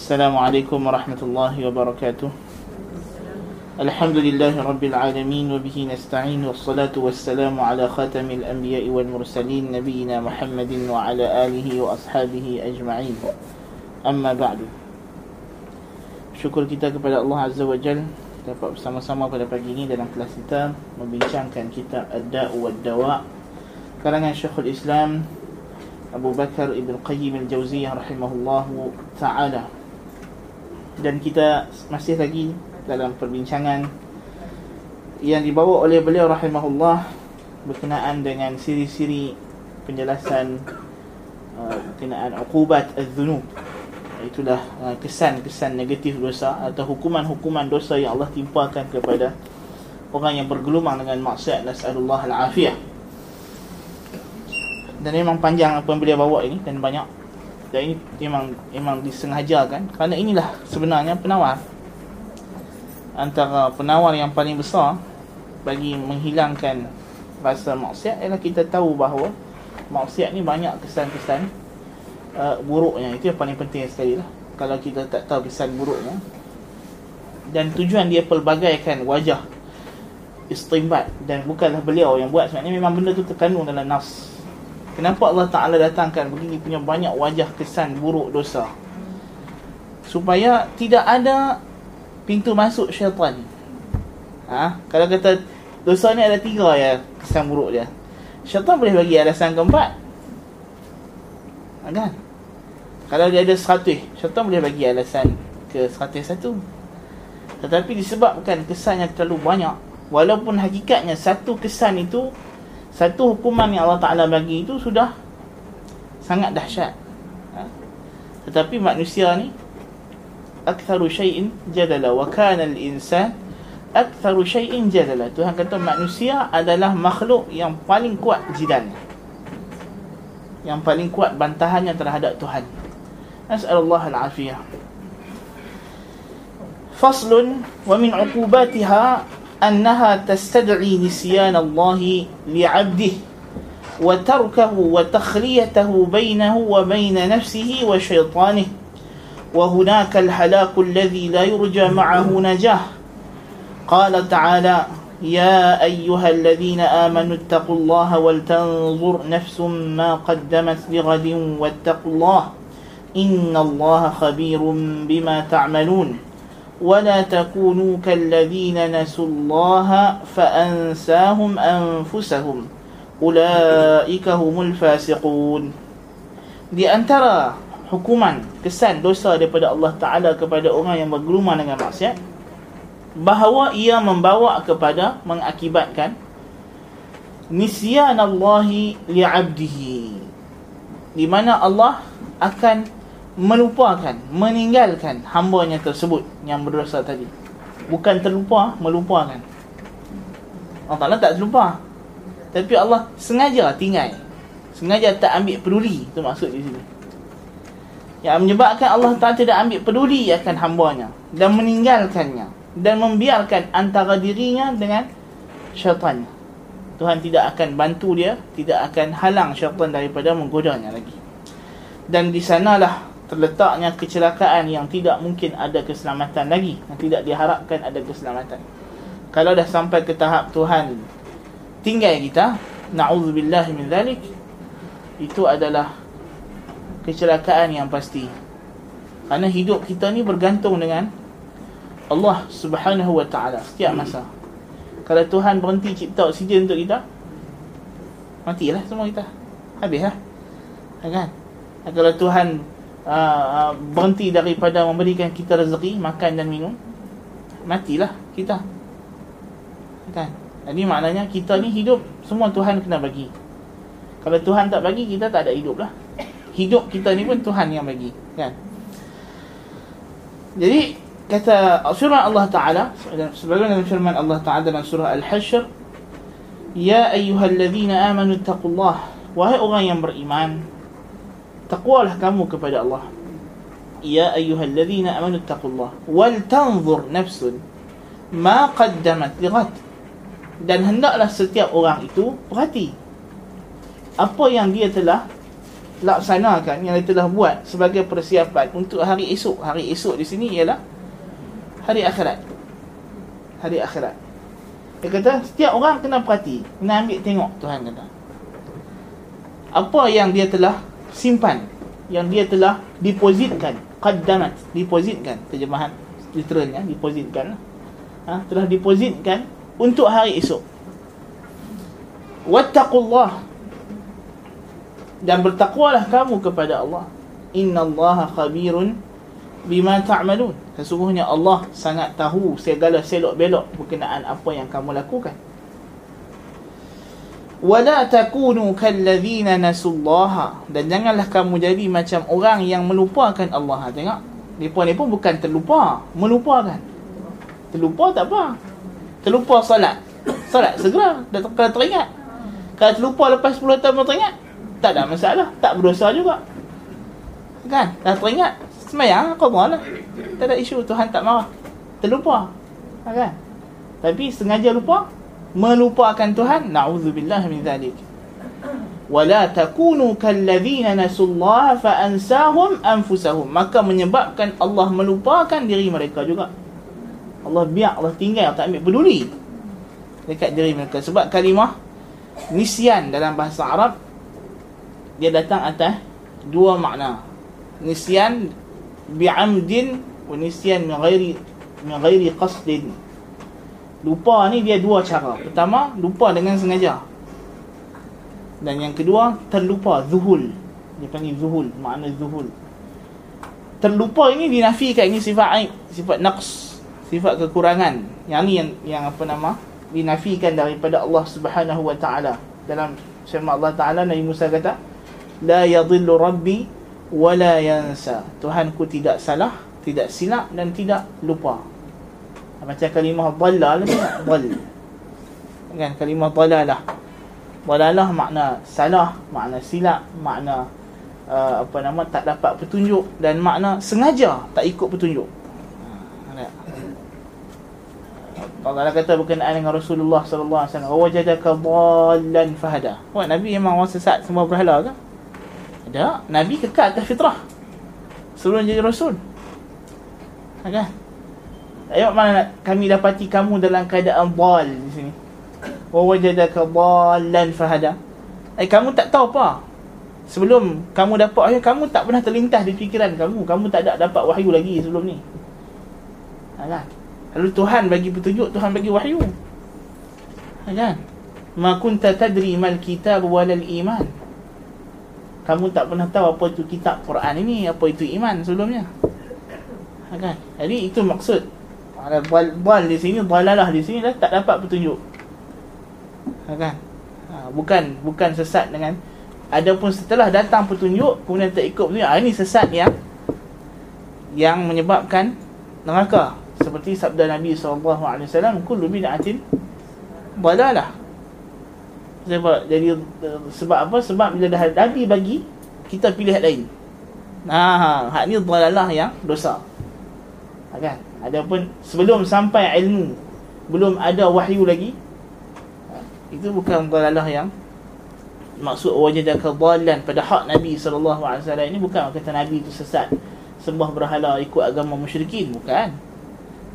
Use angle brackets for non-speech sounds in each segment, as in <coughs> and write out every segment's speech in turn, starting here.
السلام عليكم ورحمة الله وبركاته. الحمد لله رب العالمين وبه نستعين والصلاة والسلام على خاتم الأنبياء والمرسلين نبينا محمد وعلى آله وأصحابه أجمعين. أما بعد شكر كتاب على الله عز وجل dapat bersama-sama pada pagi ini dalam kelas kita membincangkan kitab Ad-Da'u Wad-Dawa' karangan Syekhul Islam Abu Bakar Ibn Qayyim Al-Jawziyah rahimahullahu ta'ala. Dan kita masih lagi dalam perbincangan Yang dibawa oleh beliau Rahimahullah Berkenaan dengan siri-siri penjelasan uh, Berkenaan Uqubat Al-Dhunub itulah uh, kesan-kesan negatif dosa atau hukuman-hukuman dosa yang Allah timpakan kepada orang yang bergelumang dengan maksiat nasallallahu al-afiyah. Dan memang panjang apa yang beliau bawa ini dan banyak dan ini memang memang disengajakan kerana inilah sebenarnya penawar. Antara penawar yang paling besar bagi menghilangkan rasa maksiat ialah kita tahu bahawa maksiat ni banyak kesan-kesan uh, buruknya. Itu yang paling penting sekali lah. Kalau kita tak tahu kesan buruknya. Dan tujuan dia pelbagaikan wajah istimbat dan bukanlah beliau yang buat. Sebenarnya memang benda tu terkandung dalam nafs kenapa Allah Ta'ala datangkan begini punya banyak wajah kesan buruk dosa? Supaya tidak ada pintu masuk syaitan. Ha? kalau kata dosa ni ada tiga ya kesan buruk dia. Syaitan boleh bagi alasan keempat. Kan? Kalau dia ada 100 syaitan boleh bagi alasan ke 101 tetapi disebabkan kesan yang terlalu banyak walaupun hakikatnya satu kesan itu satu hukuman yang Allah Ta'ala bagi itu sudah sangat dahsyat ha? tetapi manusia ni aktharu syai'in jadala wa kana al-insan aktharu syai'in jadala Tuhan kata manusia adalah makhluk yang paling kuat jidalnya yang paling kuat bantahannya terhadap Tuhan. Nas'alullah al-afiyah. Faslun wa min 'uqubatiha li'abdihi wa tarkahu wa takhliyatahu bainahu wa bain nafsihi wa shaytanihi وهناك الهلاك الذي لا يرجى معه نجاه قال تعالى يا أيها الذين آمنوا اتقوا الله ولتنظر نفس ما قدمت لغد واتقوا الله إن الله خبير بما تعملون. ولا تكونوا كالذين نسوا الله فأنساهم أنفسهم أولئك هم الفاسقون Di antara hukuman kesan dosa daripada Allah Ta'ala kepada orang yang bergeluman dengan maksiat bahawa ia membawa kepada mengakibatkan nisyan Allah li'abdihi di mana Allah akan melupakan meninggalkan hambanya tersebut yang berdosa tadi. Bukan terlupa melupakan. Allah Ta'ala tak terlupa. Tapi Allah sengaja tinggal. Sengaja tak ambil peduli itu maksud di sini. Yang menyebabkan Allah Ta'ala tidak ambil peduli akan hambanya dan meninggalkannya dan membiarkan antara dirinya dengan syaitan. Tuhan tidak akan bantu dia, tidak akan halang syaitan daripada menggodanya lagi. Dan di sanalah terletaknya kecelakaan yang tidak mungkin ada keselamatan lagi, yang tidak diharapkan ada keselamatan. Kalau dah sampai ke tahap Tuhan tinggal kita, na'udzubillah min zalik, itu adalah kecelakaan yang pasti. Kerana hidup kita ni bergantung dengan Allah Subhanahu wa taala setiap masa. Kalau Tuhan berhenti cipta oksigen untuk kita, matilah semua kita. Habislah. Kan? Kalau Tuhan uh, berhenti daripada memberikan kita rezeki, makan dan minum, matilah kita. Kan? Jadi maknanya kita ni hidup semua Tuhan kena bagi. Kalau Tuhan tak bagi, kita tak ada hidup lah. Hidup kita ni pun Tuhan yang bagi. Kan? Jadi, kata firman Allah Taala sebagaimana firman Allah Taala dalam surah Al-Hashr Ya ayyuhalladzina amanu taqullah wahai orang yang beriman takwalah kamu kepada Allah. Ya ayyuhalladzina amanu taqullah wal tanzur nafsun ma qaddamat lighad dan hendaklah setiap orang itu perhati. Apa yang dia telah laksanakan yang dia telah buat sebagai persiapan untuk hari esok. Hari esok di sini ialah hari akhirat. Hari akhirat. Dia kata setiap orang kena perhati. Kena ambil tengok Tuhan kata. Apa yang dia telah simpan yang dia telah depositkan qaddamat depositkan terjemahan literalnya depositkan ha, telah depositkan untuk hari esok. Wattaqullah. Dan bertakwalah kamu kepada Allah. Innallaha khabirun bima ta'malun. Sesungguhnya Allah sangat tahu segala selok belok berkenaan apa yang kamu lakukan wala takunu kalladzina nasullaha. Dan janganlah kamu jadi macam orang yang melupakan Allah. Tengok depa ni pun bukan terlupa melupakan. Terlupa tak apa. Terlupa solat. Solat segera dah kalau teringat. Kalau terlupa lepas 10 tahun teringat tak ada masalah. Tak berdosa juga. Kan? Dah teringat semayang qadha lah. Tak ada isu Tuhan tak marah. Terlupa. Kan? Tapi sengaja lupa melupakan Tuhan na'udzubillah min zalik. Wala takunu kalladzina nasullaha fa ansahum anfusahum. Maka menyebabkan Allah melupakan diri mereka juga. Allah biar Allah tinggal tak ambil peduli dekat diri mereka. Sebab kalimah nisyan dalam bahasa Arab dia datang atas dua makna. Nisyan bi'amdin wa nisyan min ghairi min ghairi qasdin Lupa ni dia dua cara. Pertama, lupa dengan sengaja. Dan yang kedua, terlupa, zuhul. Dia panggil zuhul, makna zuhul. Terlupa ini dinafikan ini sifat aib, sifat naqs, sifat kekurangan. Yang ni yang yang apa nama? Dinafikan daripada Allah Subhanahu wa taala. Dalam firman Allah Taala Nabi Musa kata, "La yadhillu rabbi wa la yansa." Tuhanku tidak salah, tidak silap dan tidak lupa macam kalimah dalal ni dal kan? Kalimah dalalah. Dalalah makna salah makna silap makna uh, apa nama tak dapat petunjuk dan makna sengaja tak ikut petunjuk. Allah kata berkenaan dengan Rasulullah sallallahu alaihi wasallam wajadaka dallan fahada. Wah nabi memang orang sesat semua berhala ke? Ada nabi kekal atas fitrah. Sebelum jadi rasul. Kan Ayat mana nak kami dapati kamu dalam keadaan bal di sini. Wa wajadaka dalan fahada. Eh kamu tak tahu apa? Sebelum kamu dapat wahyu, kamu tak pernah terlintas di fikiran kamu. Kamu tak ada dapat wahyu lagi sebelum ni. Kan? Lalu Tuhan bagi petunjuk, Tuhan bagi wahyu. Kan? Ma kunta tadri mal kitab wal iman. Kamu tak pernah tahu apa itu kitab Quran ini, apa itu iman sebelumnya. Kan? Jadi itu maksud bal, bal di sini, dalalah di sini dah tak dapat petunjuk. Ha, kan? Ha, bukan bukan sesat dengan adapun setelah datang petunjuk kemudian tak ikut petunjuk. Ha, ini sesat yang yang menyebabkan neraka. Seperti sabda Nabi SAW, kullu bid'atin dalalah. Sebab jadi sebab apa? Sebab bila dah Nabi bagi kita pilih lain. Nah, hak ni dalalah yang dosa. Ha, kan? Adapun sebelum sampai ilmu belum ada wahyu lagi itu bukan dalalah yang maksud wajadaka dalan pada hak Nabi wasallam ini bukan. Kata Nabi itu sesat sembah berhala ikut agama musyrikin bukan.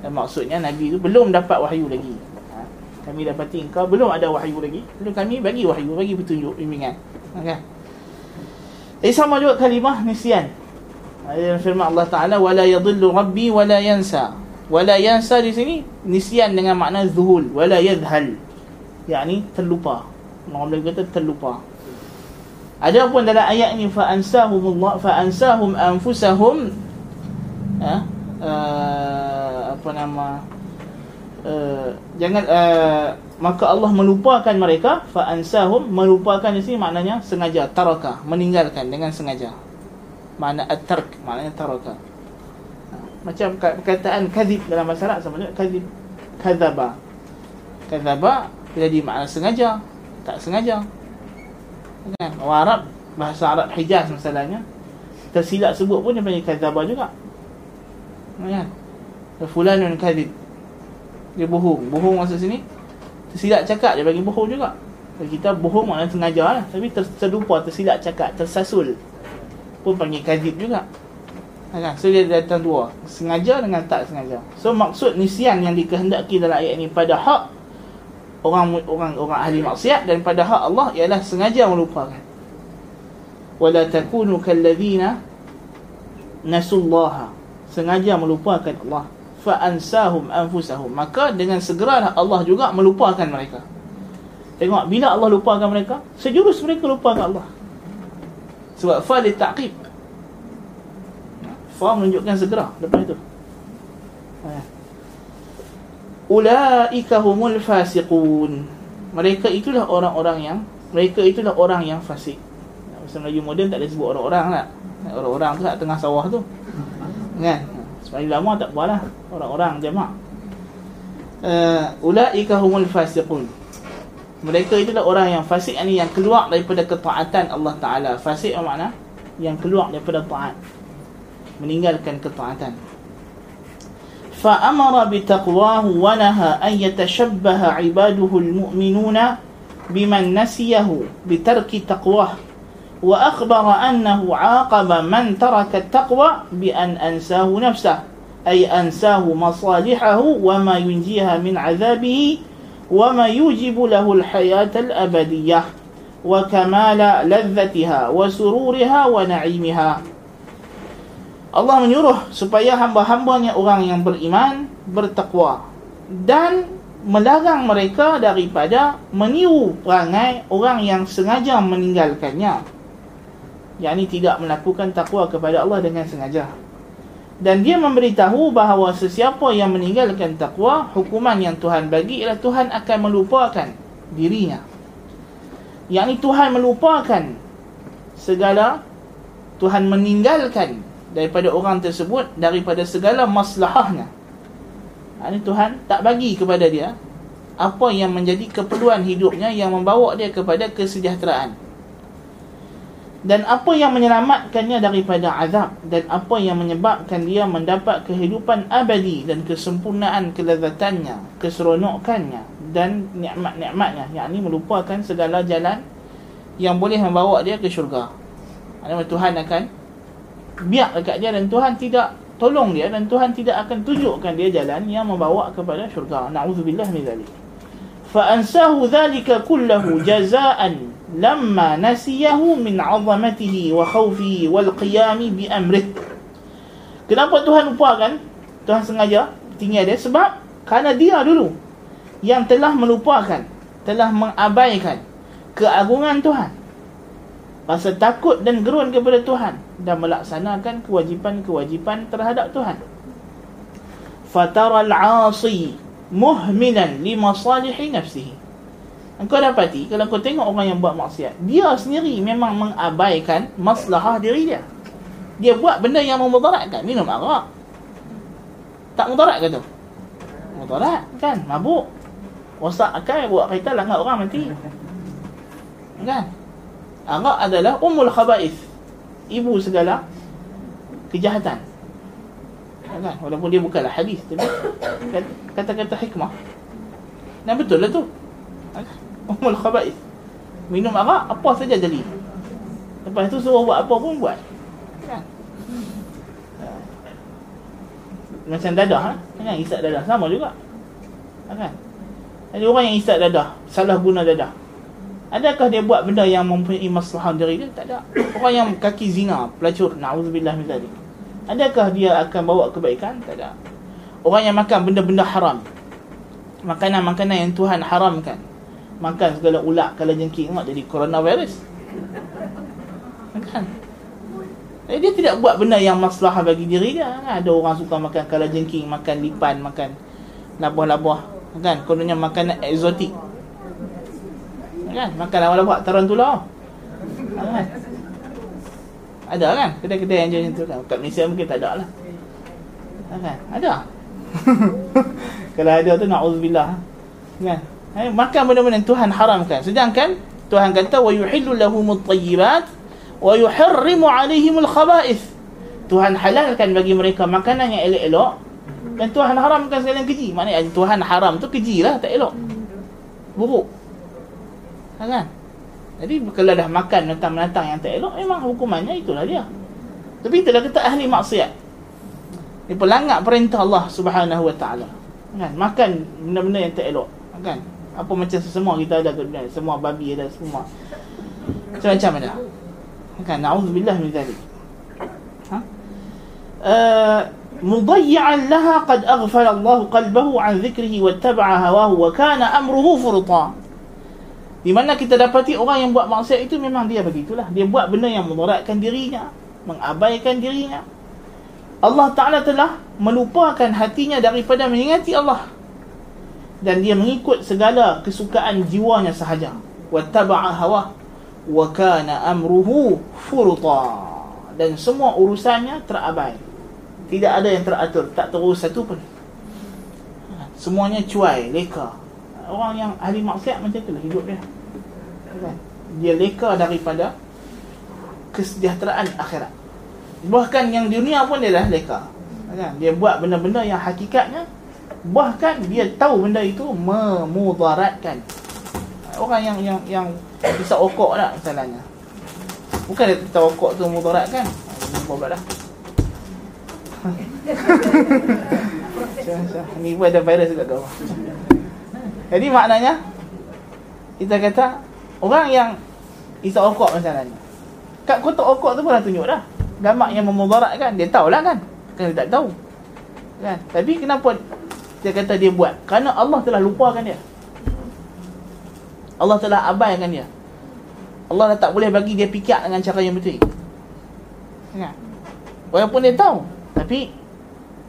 Dan maksudnya Nabi itu belum dapat wahyu lagi. Ha, kami dapati engkau belum ada wahyu lagi lalu kami bagi wahyu bagi petunjuk bimbingan. Okay. eh sama juga kalimah nisyan Ayat firman Allah Taala wala yadhillu rabbi wala yansa. Wala yansa di sini nisyan dengan makna zuhul wala yadhhal. yakni terlupa. Orang Melayu kata terlupa. Ada pun dalam ayat ini fa ansahum Allah fa ansahum anfusahum ha? Uh, apa nama uh, jangan uh, maka Allah melupakan mereka fa ansahum melupakan di sini maknanya sengaja taraka meninggalkan dengan sengaja makna at-tark maknanya taraka macam perkataan kadhib dalam bahasa Arab sama juga kadhib kadzaba kadzaba jadi makna sengaja tak sengaja. Kan? Orang Arab bahasa Arab Hijaz masalahnya tersilap sebut pun dia panggil kadzaba juga. Kan? Fulanun kadhib. Dia bohong. Bohong maksud sini tersilap cakap dia bagi bohong juga. Kita bohong maknanya sengaja lah. Tapi terlupa tersilap cakap tersasul. Pun panggil kadzib juga. Kan? So dia datang dua, sengaja dengan tak sengaja. So maksud nisyan yang dikehendaki dalam ayat ini pada hak orang orang orang ahli maksiat dan pada hak Allah ialah sengaja melupakan. Wala takunu kalladzina nasullaha sengaja melupakan Allah fa ansahum anfusahum maka dengan segeralah Allah juga melupakan mereka Tengok bila Allah lupakan mereka, sejurus mereka lupakan Allah. Sebab fa li ta'qib. Fa menunjukkan segera lepas itu. Ulaika humul fasiqun. Mereka itulah orang-orang yang mereka itulah orang yang fasik. Bahasa Melayu moden tak ada sebut orang-orang lah. Orang-orang tu kat tengah sawah tu. Kan? Sebab lama tak buatlah orang-orang jamak. Uh, ulaika humul fasiqun mereka itulah orang yang fasik yang keluar daripada ketaatan Allah Taala. Fasik apa makna? Yang keluar daripada taat. meninggalkan ketaatan. فأمر بتقواه ونهى أن يتشبه عباده المؤمنون بمن نسيه بترك تقواه وأخبر أنه عاقب من ترك التقوى بأن أنساه نفسه أي أنساه مصالحه وما ينجيها من عذابه وما يوجب له الحياة الأبدية وكمال لذتها وسرورها ونعيمها Allah menyuruh supaya hamba-hambanya orang yang beriman bertakwa dan melarang mereka daripada meniru perangai orang yang sengaja meninggalkannya. Yakni tidak melakukan takwa kepada Allah dengan sengaja. Dan dia memberitahu bahawa sesiapa yang meninggalkan takwa hukuman yang Tuhan bagi ialah Tuhan akan melupakan dirinya. Yakni Tuhan melupakan segala Tuhan meninggalkan daripada orang tersebut daripada segala maslahahnya. Ini Tuhan tak bagi kepada dia apa yang menjadi keperluan hidupnya yang membawa dia kepada kesejahteraan. Dan apa yang menyelamatkannya daripada azab dan apa yang menyebabkan dia mendapat kehidupan abadi dan kesempurnaan kelezatannya keseronokannya dan nikmat-nikmatnya. Yakni melupakan segala jalan yang boleh membawa dia ke syurga. Maksudnya Tuhan akan biak dekat dia dan Tuhan tidak tolong dia dan Tuhan tidak akan tunjukkan dia jalan yang membawa kepada syurga. Nauzubillah min zalik. Fa ansahu zalika kulluhu jazaan lamma nasiyahu min 'azamatihi wa khawfihi wal qiyam bi amrih. Kenapa Tuhan lupakan? Tuhan sengaja tinggal dia sebab kerana dia dulu yang telah melupakan, telah mengabaikan keagungan Tuhan Rasa takut dan gerun kepada Tuhan dan melaksanakan kewajipan-kewajipan terhadap Tuhan. Fatara al-'asi muhmilan li masalihi nafsihi. Engkau dapati kalau kau tengok orang yang buat maksiat, dia sendiri memang mengabaikan maslahah diri dia. Dia buat benda yang memudaratkan, minum arak. Tak mudarat ke tu? Mudarat kan, mabuk. Rosak akal buat kereta langgar orang mati. Kan? Arak adalah umul khaba'ith. Ibu segala kejahatan. Kan? Walaupun dia bukanlah hadis tapi kata-kata hikmah. Dan betul lah tu. Umul khaba'ith Minum arak Apa saja jadi Lepas tu suruh buat apa pun buat kan? Macam dadah ha? kan? Isap dadah Sama juga kan? Ada orang yang isap dadah Salah guna dadah Adakah dia buat benda yang mempunyai masalah diri dia? Tak ada. Orang yang kaki zina Pelacur Na'udzubillah min zalik. Adakah dia akan bawa kebaikan? Tak ada. Orang yang makan benda-benda haram Makanan-makanan yang Tuhan haramkan makan segala ulat kala jengking mak jadi coronavirus? Kan jadi dia tidak buat benda yang masalah bagi diri dia. Ada orang suka makan kala jengking makan lipan makan labuh-labuh kan? Kononnya makanan eksotik kan? Makan labuh-labuh tarantula kan ada kan? Kedai-kedai yang macam tu kan? Kat Malaysia mungkin tak ada lah. Kan? Ada. <laughs> Kalau ada tu na'udzubillah. Kan? Eh, makan benda-benda Tuhan haramkan. Sedangkan Tuhan kata wa yuhillu lahumut tayyibat wa yuharrimu alaihimul khaba'ith Tuhan halalkan bagi mereka makanan yang elok-elok dan Tuhan haramkan segala yang keji. Maknanya Tuhan haram tu keji lah tak elok. Buruk ha, kan jadi kalau dah makan menatang-menatang yang tak elok memang hukumannya itulah dia Tapi itulah kata ahli maksiat. Dia pelanggar perintah Allah Subhanahu Wa Taala. Kan? Makan benda-benda yang tak elok. Kan? Apa macam semua kita ada kat dunia, semua babi ada semua. Macam-macam ada. Kan? Nauzubillah min zalik. Ha? Uh, مضيعا لها قد أغفل الله قلبه عن ذكره واتبع هواه وكان أمره فرطا di mana kita dapati orang yang buat maksiat itu memang dia begitulah. Dia buat benda yang memudaratkan dirinya, mengabaikan dirinya. Allah Ta'ala telah melupakan hatinya daripada mengingati Allah. Dan dia mengikut segala kesukaan jiwanya sahaja. Wattaba'a hawa wa kana amruhu furta. Dan semua urusannya terabai. Tidak ada yang teratur, tak terus satu pun. Semuanya cuai, leka. Orang yang ahli maksiat macam itulah hidup dia kan? Dia leka daripada kesejahteraan akhirat. Bahkan yang dunia pun dia dah leka. Kan? Dia buat benda-benda yang hakikatnya bahkan dia tahu benda itu memudaratkan. Orang yang yang yang bisa okok tak misalnya. Bukan dia tahu okok tu mudaratkan. Apa pula dah. <laughs> Ni pun ada virus dekat bawah. Jadi maknanya kita kata Orang yang Isa okok misalnya Kat kotak okok tu pun dah tunjuk dah. Gambar yang memudarat kan Dia tahulah kan. Kan dia tak tahu. Kan? Tapi kenapa Dia kata dia buat? Kerana Allah telah lupakan dia. Allah telah abaikan dia. Allah dah tak boleh bagi dia pikir dengan cara yang betul. Kan? Walaupun dia tahu Tapi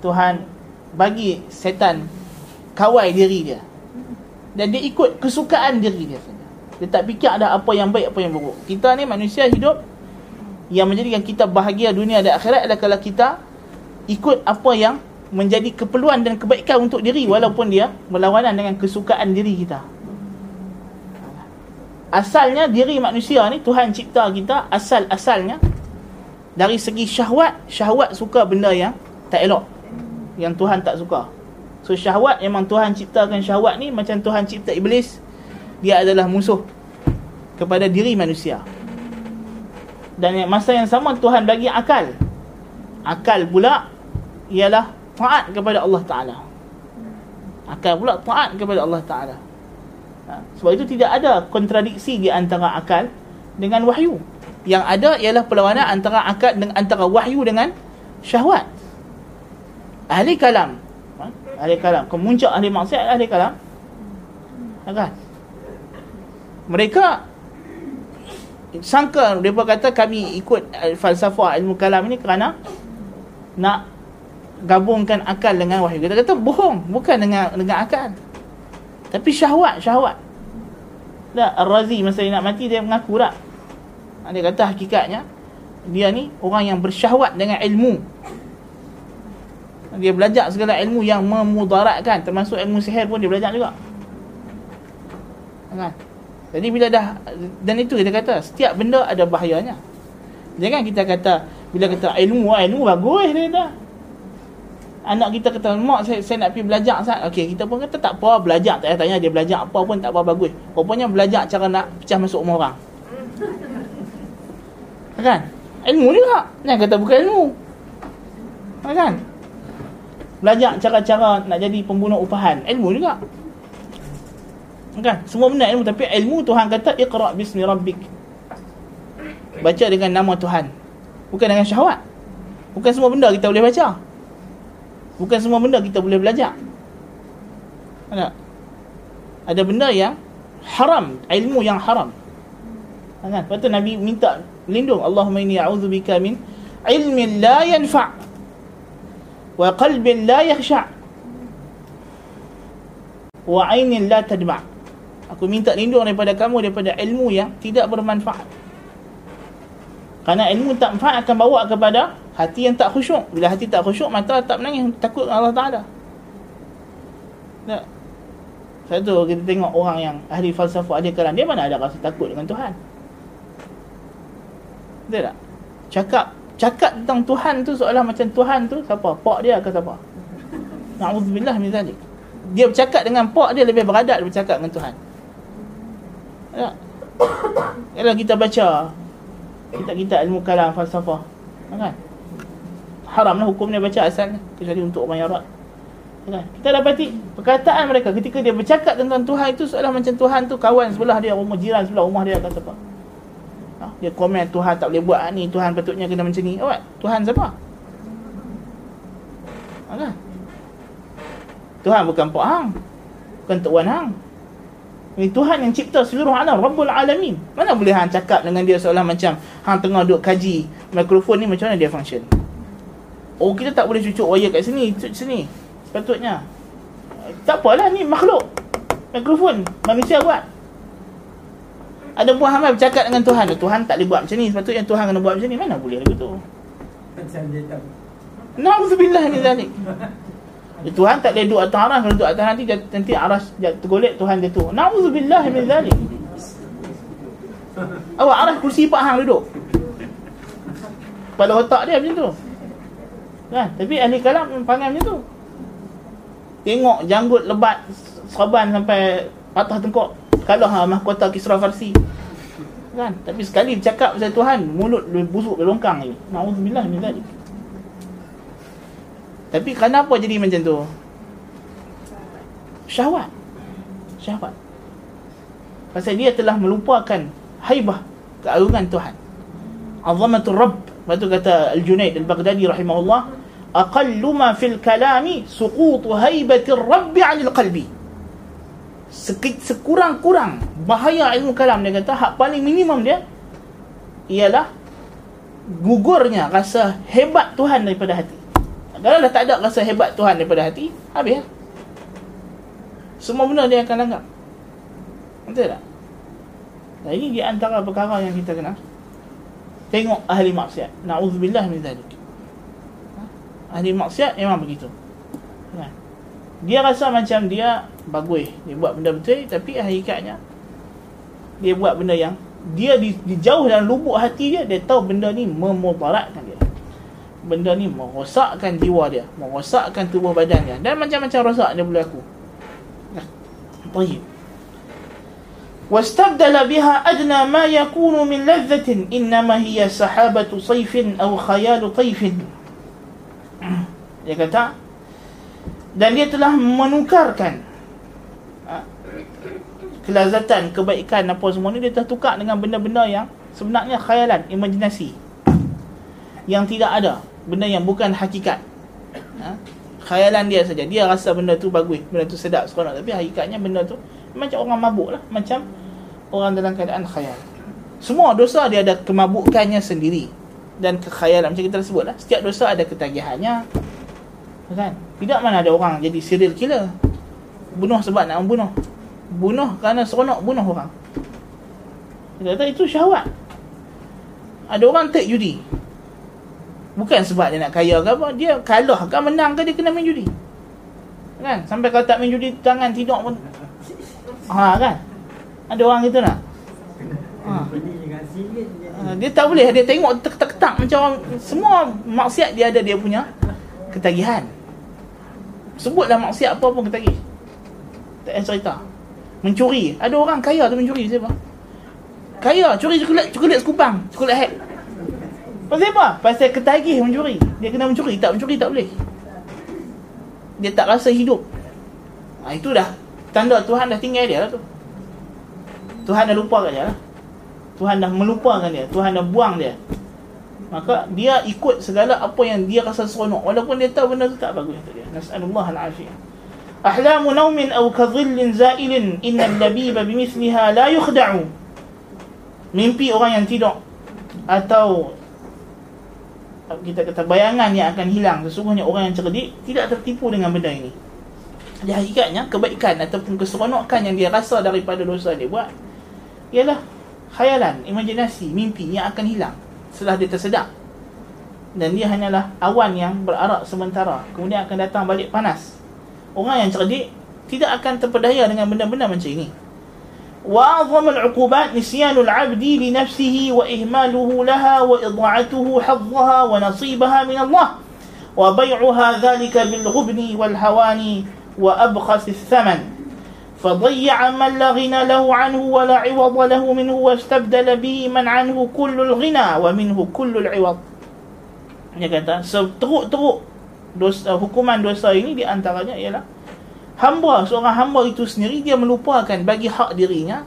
Tuhan Bagi setan Kawai diri dia Dan dia ikut kesukaan diri dia dia tak fikir ada apa yang baik, apa yang buruk. Kita ni manusia hidup yang menjadikan kita bahagia dunia dan akhirat adalah kalau kita ikut apa yang menjadi keperluan dan kebaikan untuk diri walaupun dia berlawanan dengan kesukaan diri kita. Asalnya diri manusia ni Tuhan cipta kita asal-asalnya dari segi syahwat, syahwat suka benda yang tak elok. Yang Tuhan tak suka. So syahwat memang Tuhan ciptakan syahwat ni macam Tuhan cipta iblis dia adalah musuh kepada diri manusia. Dan masa yang sama Tuhan bagi akal. Akal pula ialah taat kepada Allah Taala. Akal pula taat kepada Allah Taala. Ha, sebab itu tidak ada kontradiksi di antara akal dengan wahyu. Yang ada ialah perlawanan antara akal dengan antara wahyu dengan syahwat. Ahli kalam. Ahli kalam. Kemuncak ahli maksiat ahli kalam. Kan? mereka sangka mereka kata kami ikut falsafah ilmu kalam ini kerana nak gabungkan akal dengan wahyu. Kita kata bohong, bukan dengan dengan akal. Tapi syahwat, syahwat. Dah Ar-Razi masa dia nak mati dia mengaku tak? Dia kata hakikatnya dia ni orang yang bersyahwat dengan ilmu. Dia belajar segala ilmu yang memudaratkan termasuk ilmu sihir pun dia belajar juga. Kan? Jadi bila dah dan itu kita kata setiap benda ada bahayanya. Jangan kita kata bila kata ilmu ilmu bagus dia dah. Anak kita kata mak saya, saya nak pergi belajar sat. Okey, kita pun kata tak apa belajar tak payah tanya dia belajar apa pun tak apa bagus. Rupanya belajar cara nak pecah masuk rumah orang. Kan? Ilmu juga. Jangan kata bukan ilmu. Kan? Belajar cara-cara nak jadi pembunuh upahan. Ilmu juga. Kan? Semua benda ilmu. Tapi ilmu Tuhan kata iqra bismi rabbik. Baca dengan nama Tuhan. Bukan dengan syahwat. Bukan semua benda kita boleh baca. Bukan semua benda kita boleh belajar. Ada ada benda yang haram. Ilmu yang haram. Kan? Lepas tu Nabi minta lindung Allahumma inni a'udzubika min ilmin la yanfa' wa qalbin la yakhsha' wa 'ainin la tadma' Aku minta lindung daripada kamu daripada ilmu yang tidak bermanfaat. Kerana ilmu tak manfaat akan bawa kepada hati yang tak khusyuk. Bila hati tak khusyuk, mata tak menangis, takut Allah Ta'ala. Tak. Satu kita tengok orang yang ahli falsafah ahli kalam, dia mana ada rasa takut dengan Tuhan? Betul tak? Cakap cakap tentang Tuhan tu seolah macam Tuhan tu siapa? Pak dia ke siapa? Na'udzubillah min zalik. Dia bercakap dengan pak dia lebih beradat daripada bercakap dengan Tuhan. Ya. Kalau kita baca kita kita ilmu kalam falsafah, kan? haram lah hukum dia baca asalnya kecuali untuk orang Arab kan? kita dapati perkataan mereka ketika dia bercakap tentang Tuhan itu seolah macam Tuhan tu kawan sebelah dia rumah jiran sebelah rumah dia kata apa ha? dia komen Tuhan tak boleh buat ni Tuhan patutnya kena macam ni. Oh, Tuhan siapa? Ha? Tuhan bukan Pak Hang bukan Tuan Hang. Ini Tuhan yang cipta seluruh alam Rabbul Alamin. Mana boleh hang cakap dengan dia seolah macam Hang tengah duduk kaji Mikrofon ni macam mana dia function? Oh kita tak boleh cucuk wire kat sini Cucuk sini. Sepatutnya. Tak apalah ni makhluk. Mikrofon Manusia buat Ada buah hamil bercakap dengan Tuhan. Tuhan tak boleh buat macam ni. Sepatutnya Tuhan kena buat macam ni. Mana boleh lagu tu? Na'udzubillah ni zalik. Tuhan tak boleh duduk atas aras Kalau duduk atas nanti Nanti aras tergolek Tuhan tu Na'udzubillah min zalik. Awak aras kursi Pak Hang duduk? Kepala otak dia macam tu. Kan? Tapi ahli kalam panggil macam tu. Tengok janggut lebat Seraban sampai patah tengkok Kalau ha, mahkota Kisra Farsi kan? Tapi sekali bercakap pasal Tuhan Mulut lebih busuk, lebih longkang lagi Na'udzubillah min zalik tapi kenapa jadi macam tu? Syahwat. Syahwat. Pasal dia telah melupakan haibah keagungan Tuhan. Azamatul Rabb. Lepas tu kata Al-Junaid Al-Baghdadi rahimahullah. Aqallu ma fil kalami suqutu haibatir Rabbi anil qalbi. Sekurang-kurang bahaya ilmu kalam dia kata hak paling minimum dia ialah gugurnya rasa hebat Tuhan daripada hati. Kalau dah tak ada rasa hebat Tuhan daripada hati, habis lah. Semua benda dia akan langgap. Betul tak? Nah, ini di antara perkara yang kita kena tengok ahli maksiat. Na'udzubillah min zalik. Ahli maksiat memang begitu. Kan? Dia rasa macam dia bagus. Dia buat benda betul tapi hakikatnya dia buat benda yang dia di, di jauh dalam lubuk hati dia dia tahu benda ni memudaratkan dia benda ni merosakkan jiwa dia merosakkan tubuh badan dia dan macam-macam rosak dia boleh aku طيب واستبدل بها أدنى ما يكون من لذة إنما هي سحابة صيف أو خيال طيف dia kata dan dia telah menukarkan ha, kelazatan, kebaikan apa semua ni dia telah tukar dengan benda-benda yang sebenarnya khayalan, imajinasi. Yang tidak ada benda yang bukan hakikat. Ha? khayalan dia saja. Dia rasa benda tu bagus benda tu sedap seronok. Tapi hakikatnya benda tu macam orang mabuk lah macam orang dalam keadaan khayal. Semua dosa dia ada kemabukannya sendiri dan kekhayalan macam kita sebut lah. Setiap dosa ada ketagihannya. Kan tidak mana ada orang jadi serial killer. Bunuh sebab nak membunuh. Bunuh kerana seronok bunuh orang. Kita kata itu syahwat. Ada orang take judi Bukan sebab dia nak kaya ke apa Dia kalah ke menang ke dia kena main judi Kan? Sampai kalau tak main judi Tangan tidur pun. Ha kan? Ada orang gitu nak? Ha. ha. Dia tak boleh. Dia tengok ketak-ketak Macam orang Semua maksiat dia ada Dia punya Ketagihan Sebutlah maksiat apa pun ketagih Tak payah cerita Mencuri Ada orang kaya tu mencuri Siapa Kaya Curi coklat Coklat sekupang Coklat hack Pasal apa? Pasal ketagih mencuri. Dia kena mencuri, tak mencuri tak boleh. Dia tak rasa hidup. Ha, itu dah tanda Tuhan dah tinggal dia lah tu. Tuhan dah lupakan dia lah. Tuhan dah melupakan dia. Tuhan dah buang dia. Maka dia ikut segala apa yang dia rasa seronok. Walaupun dia tahu benda tu tak bagus untuk dia. Nas'alullah al-afiyah. Ahlamu naumin aw kadhillin za'ilin innal labiba bimithliha la yukhda'u. Mimpi orang yang tidur atau kita kata bayangan yang akan hilang sesungguhnya orang yang cerdik tidak tertipu dengan benda ini jadi hakikatnya kebaikan ataupun keseronokan yang dia rasa daripada dosa dia buat ialah khayalan imajinasi mimpi yang akan hilang setelah dia tersedak dan dia hanyalah awan yang berarak sementara kemudian akan datang balik panas orang yang cerdik tidak akan terpedaya dengan benda-benda macam ini وأعظم العقوبات نسيان العبد لنفسه وإهماله لها وإضاعته حظها ونصيبها من الله وبيعها ذلك بالغبن والهوان وأبخس الثمن فضيع من لا غنى له عنه ولا عوض له منه واستبدل به من عنه كل الغنى ومنه كل العوض dia kata seteruk-teruk dosa hukuman dosa ini di antaranya ialah hamba seorang hamba itu sendiri dia melupakan bagi hak dirinya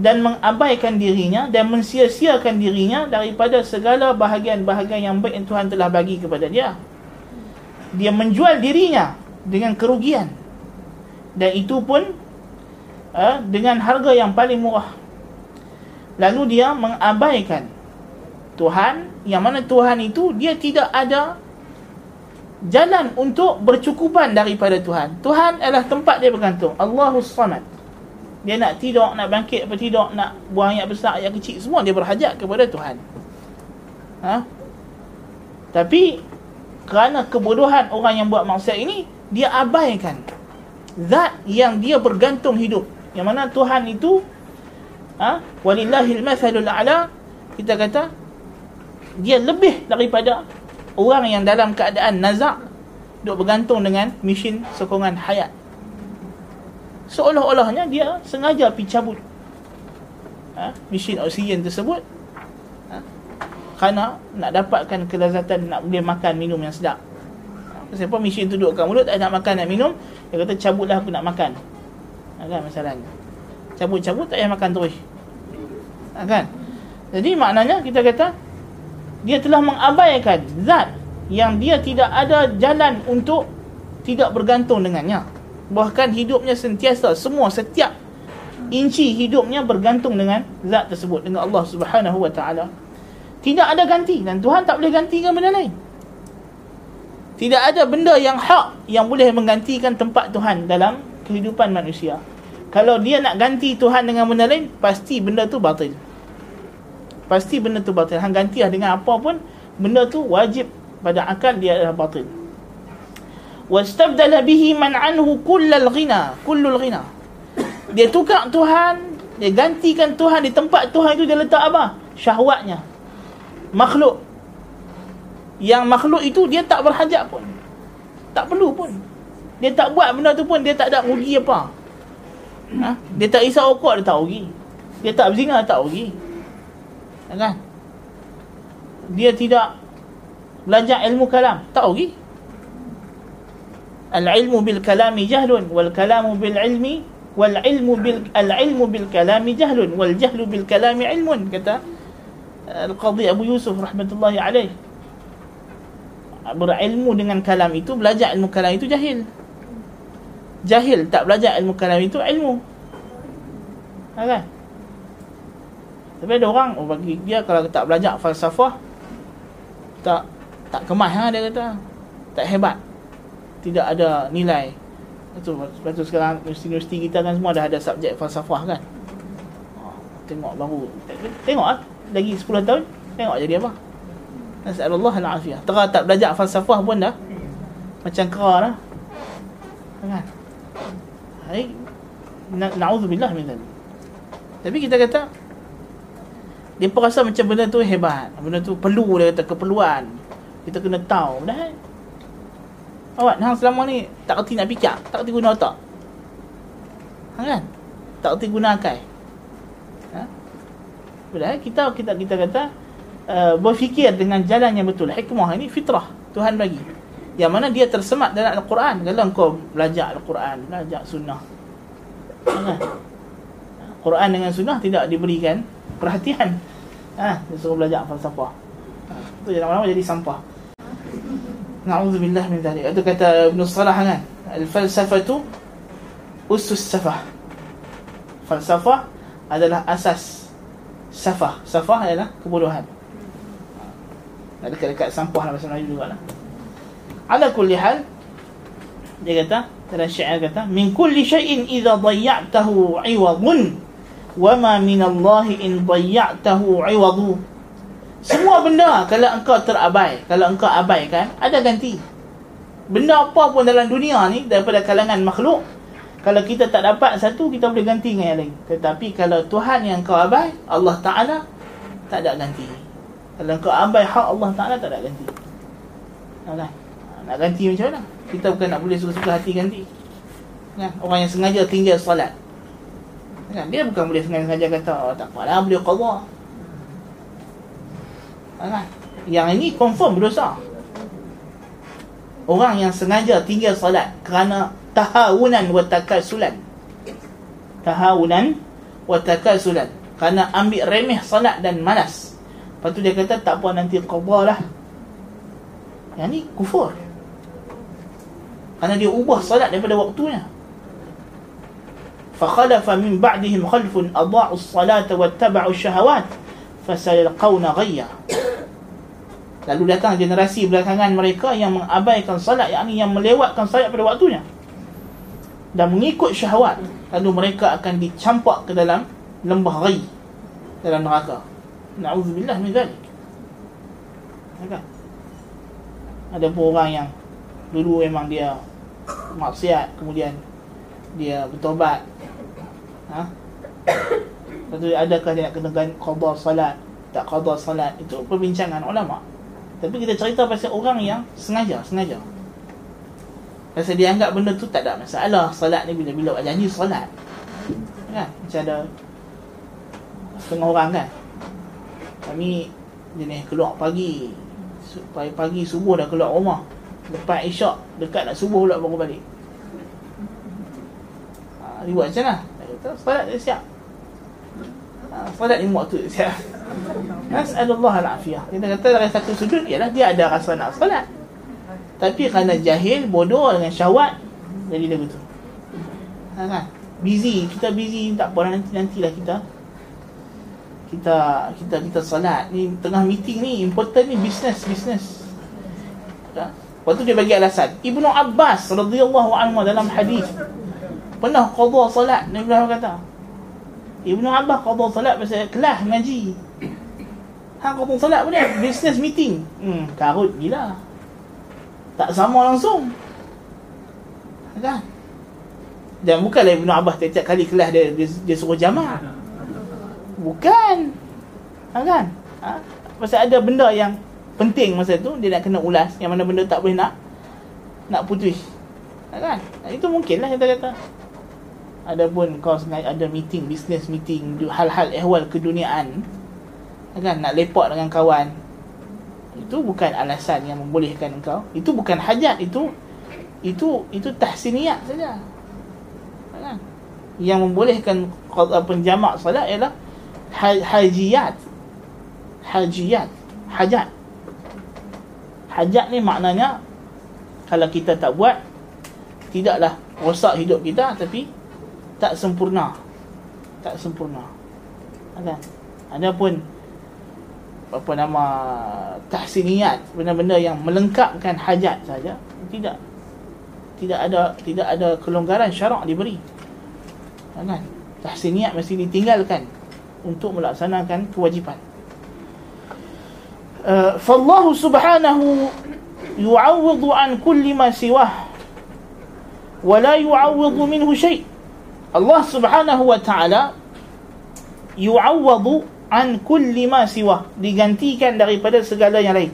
dan mengabaikan dirinya dan mensia-siakan dirinya daripada segala bahagian-bahagian yang baik yang Tuhan telah bagi kepada dia. Dia menjual dirinya dengan kerugian. Dan itu pun uh, dengan harga yang paling murah. Lalu dia mengabaikan Tuhan yang mana Tuhan itu dia tidak ada jalan untuk bercukupan daripada Tuhan. Tuhan adalah tempat dia bergantung. Allahus Samad. Dia nak tidur, nak bangkit apa tidur, nak buang ayat besar, ayat kecil, semua dia berhajat kepada Tuhan. Ha? Tapi kerana kebodohan orang yang buat maksiat ini, dia abaikan zat yang dia bergantung hidup. Yang mana Tuhan itu ha? walillahil mathalul a'la kita kata dia lebih daripada orang yang dalam keadaan nazak duk bergantung dengan mesin sokongan hayat seolah-olahnya dia sengaja pergi cabut ha, mesin oksigen tersebut ha, kerana nak dapatkan kelazatan nak boleh makan minum yang sedap siapa mesin tu duduk kat mulut tak nak makan nak minum dia kata cabutlah aku nak makan. Ha, kan masalahnya cabut-cabut tak payah makan terus. Ha, kan? Jadi maknanya kita kata dia telah mengabaikan zat yang dia tidak ada jalan untuk tidak bergantung dengannya. Bahkan hidupnya sentiasa semua setiap inci hidupnya bergantung dengan zat tersebut dengan Allah Subhanahu wa taala. Tidak ada ganti dan Tuhan tak boleh gantikan benda lain tidak ada benda yang hak yang boleh menggantikan tempat Tuhan dalam kehidupan manusia. Kalau dia nak ganti Tuhan dengan benda lain pasti benda tu batil. Pasti benda tu batil. Hang gantilah dengan apa pun benda tu wajib pada akal dia adalah batil. Wastabdala bihi man anhu kullal ghina kullul ghina. Dia tukar Tuhan dia gantikan Tuhan di tempat Tuhan itu dia letak apa? Syahwatnya. Makhluk yang makhluk itu dia tak berhajat pun. Tak perlu pun. Dia tak buat benda tu pun dia tak ada rugi apa. Ha? dia tak risau okok dia tak rugi. Dia tak berzina tak rugi. Kan? Dia tidak belajar ilmu kalam tak rugi. Al-ilmu bil kalami jahlun wal kalamu bil ilmi wal ilmu bil al ilmu bil kalami jahlun wal jahlu bil kalami ilmun kata al-qadhi Abu Yusuf rahmatullahi alaih berilmu dengan kalam itu belajar ilmu kalam itu jahil jahil tak belajar ilmu kalam itu ilmu ha, kan tapi ada orang oh bagi dia kalau tak belajar falsafah tak tak kemas ha, dia kata tak hebat tidak ada nilai. Itu sebab tu sekarang universiti-universiti kita kan semua dah ada subjek falsafah kan. Oh, tengok baru tengok ah lagi 10 tahun tengok jadi apa. Nasallahu al-afiyah. Tera tak belajar falsafah pun dah macam kera dah. Kan? Hai na'udzubillah min dzalik. Tapi kita kata dia perasa macam benda tu hebat. Benda tu perlu dia kata keperluan. Kita kena tahu. Dah Awak hang selama ni tak reti nak fikir, tak reti guna otak. Ha kan? Tak reti guna akal. Ha? Bila kita kita kita kata uh, berfikir dengan jalan yang betul. Hikmah ini fitrah Tuhan bagi. Yang mana dia tersemat dalam Al-Quran. Kalau kau belajar Al-Quran, belajar sunnah. Ha? Quran dengan sunnah tidak diberikan perhatian. Ha, dia suruh belajar falsafah. Ha, itu lama-lama jadi sampah. Na'udzubillah min dhalik Itu kata Ibn Salah kan Al-falsafatu Usus safah Falsafah adalah asas Safah Safah adalah kebodohan dekat-dekat sampah lah Bahasa Melayu juga lah Ala kulli hal Dia kata Dalam syair kata Min kulli syai'in Iza dayya'tahu iwadun Wama minallahi in dayya'tahu iwadu semua benda kalau engkau terabai, kalau engkau abaikan, ada ganti. Benda apa pun dalam dunia ni daripada kalangan makhluk, kalau kita tak dapat satu, kita boleh ganti dengan yang lain. Tetapi kalau Tuhan yang kau abai, Allah Ta'ala, tak ada ganti. Kalau engkau abai hak Allah Ta'ala, tak ada ganti. Okay. Nak ganti macam mana? Kita bukan nak boleh suka-suka hati ganti. Kan? Orang yang sengaja tinggal solat. Kan? Dia bukan boleh sengaja kata, oh, tak apalah, boleh qadha. Ha, kan? Yang ini confirm berdosa. Orang yang sengaja tinggal salat kerana tahawunan wa takasulan. Tahawunan wa takasulan. Kerana ambil remeh salat dan malas. Lepas tu dia kata tak apa nanti qadha lah. Yang ni kufur. Kerana dia ubah salat daripada waktunya. فخلف من بعدهم خلف أضاعوا الصلاة واتبعوا الشهوات فسيلقون غيا Lalu datang generasi belakangan mereka yang mengabaikan salat yakni yang melewatkan salat pada waktunya dan mengikut syahwat lalu mereka akan dicampak ke dalam lembah ghai dalam neraka. Nauzubillah min zalik. Ada pun orang yang dulu memang dia maksiat kemudian dia bertobat. Ha? Lepas tu adakah dia nak kena qadha salat? Tak qadha salat? Itu perbincangan ulama. Tapi kita cerita pasal orang yang sengaja Sengaja. Pasal dia anggap benda tu tak ada masalah Salat ni bila-bila janji salat. Kan? Macam ada Setengah orang kan Kami Jenis keluar pagi. Pagi-pagi subuh dah keluar rumah. Lepas isyak Dekat nak subuh pula baru balik. Ha, Dia buat macam mana? Kata. Solat dia siap. Ha, solat lima waktu dia siap. <laughs> Nas'alullah al-afiyah. Kita kata dari satu sudut ialah dia ada rasa nak solat. Tapi kerana jahil, bodoh dengan syahwat Jadi dia betul. Ha, kan? Busy, kita busy tak apa. Nanti nantilah kita kita kita kita solat ni tengah meeting ni important ni business business. Ya? Lepas tu dia bagi alasan. Ibnu Abbas radhiyallahu anhu dalam hadis pernah qadha solat? Nabi Ibrahim kata. Ibnu Abbas qadha solat pasal kelas ngaji. Ha qadha solat pun business meeting. Hmm karut gila. Tak sama langsung. Kan? Dan bukanlah Ibnu Abbas setiap kali kelas dia, dia, dia suruh jamaah bukan ha, kan ha? pasal ada benda yang penting masa tu dia nak kena ulas yang mana benda tak boleh nak nak putus ha, kan itu mungkinlah kita kata Adapun kau sengaja ada meeting, business meeting, hal-hal ehwal keduniaan kan nak lepak dengan kawan. Itu bukan alasan yang membolehkan engkau. Itu bukan hajat, itu itu itu tahsiniyat saja. Kan? Yang membolehkan penjamak solat ialah hajiyat. Hajiyat, hajat. Hajat ni maknanya kalau kita tak buat tidaklah rosak hidup kita tapi tak sempurna. Tak sempurna. Kan? Ada pun apa nama tahsiniyat benda-benda yang melengkapkan hajat saja tidak. Tidak ada tidak ada kelonggaran syarak diberi. Kan? Tahsiniyat mesti ditinggalkan untuk melaksanakan kewajipan uh, fallahu subhanahu an kulli ma siwah wa la yu'awwidu minhu syai' Allah Subhanahu wa taala yu'awwadu an kulli ma siwa digantikan daripada segala yang lain.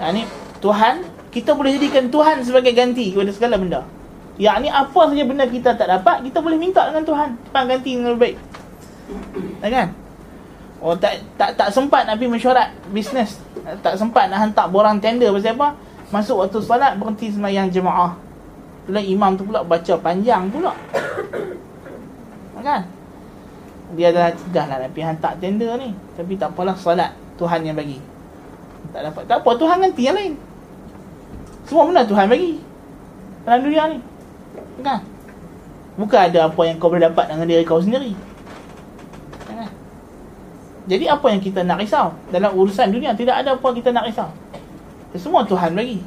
Yani Tuhan kita boleh jadikan Tuhan sebagai ganti kepada segala benda. Yakni apa saja benda kita tak dapat kita boleh minta dengan Tuhan Tuhan ganti dengan lebih baik. Ya kan? Oh tak tak tak sempat pergi mesyuarat bisnes. Tak sempat nak hantar borang tender pasal apa? Masuk waktu solat berhenti sembahyang jemaah. Kemudian imam tu pula baca panjang pula <coughs> Kan Dia dah dah lah pergi hantar tender ni Tapi tak apalah salat Tuhan yang bagi Tak dapat Tak apa Tuhan ganti yang lain Semua benda Tuhan bagi Dalam dunia ni Kan Bukan ada apa yang kau boleh dapat dengan diri kau sendiri? Jadi apa yang kita nak risau Dalam urusan dunia Tidak ada apa kita nak risau Semua Tuhan bagi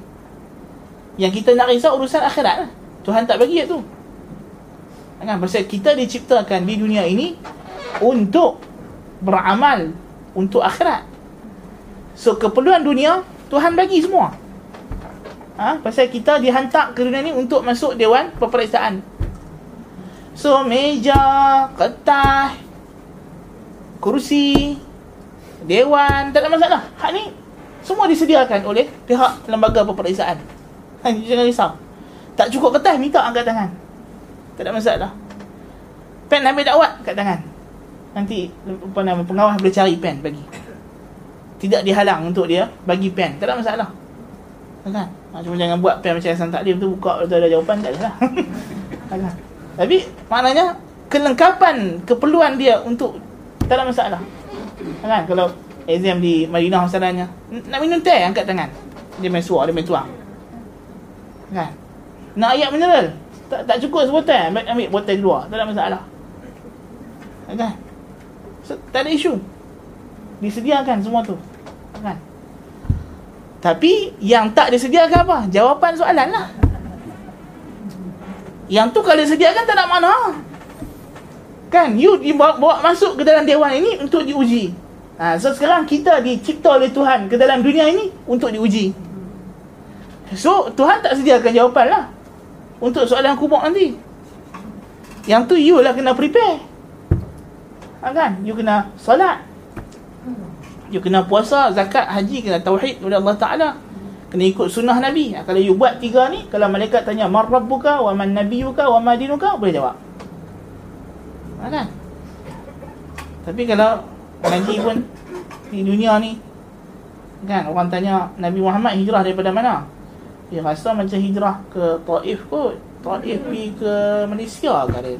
yang kita nak risau urusan akhirat lah. Tuhan tak bagi tu. Kan? Pasal kita diciptakan di dunia ini untuk beramal untuk akhirat. So keperluan dunia Tuhan bagi semua. Ha? Pasal kita dihantar ke dunia ni untuk masuk dewan peperiksaan. So meja, kertas, kerusi, dewan, tak ada masalah. Hak ni semua disediakan oleh pihak lembaga peperiksaan. Ha, jangan risau. Tak cukup kertas, minta angkat tangan. Tak ada masalah. Pen ambil dakwat kat tangan. Nanti apa nama pengawas boleh cari pen bagi. tidak dihalang untuk dia bagi pen tak ada masalah kan ha, cuma jangan buat pen macam Hasan Taklim tu buka tu ada jawapan tak ada lah <laughs> kan? tapi maknanya kelengkapan keperluan dia untuk tak ada masalah. Kan kalau exam di Madinah misalnya nak minum teh angkat tangan. Dia main suar dia main tuang. Kan? Nak ayat mineral. Tak, tak cukup sebotol ambil, ambil botol luar. Tak ada masalah. Kan? So, tak ada isu. Disediakan semua tu. Kan? Tapi yang tak disediakan apa? Jawapan soalan lah. Yang tu kalau disediakan tak ada mana. Kan? You dibawa bawa masuk ke dalam dewan ini untuk diuji. Ha, so sekarang kita dicipta oleh Tuhan ke dalam dunia ini untuk diuji. So Tuhan tak sediakan jawapan lah. Untuk soalan kubur nanti. Yang tu you lah kena prepare. Ha, kan? You kena solat. You kena puasa, zakat, haji, kena tauhid kepada Allah Ta'ala. Kena ikut sunnah Nabi. Ha, kalau you buat tiga ni, kalau malaikat tanya, Man Rabbuka, wa man Nabiyuka, wa ma dinuka, boleh jawab. Ha, kan? Tapi kalau ngaji pun di dunia ni, kan, orang tanya Nabi Muhammad hijrah daripada mana? Dia rasa macam hijrah ke Taif kot. Taif pergi ke Malaysia ke dia.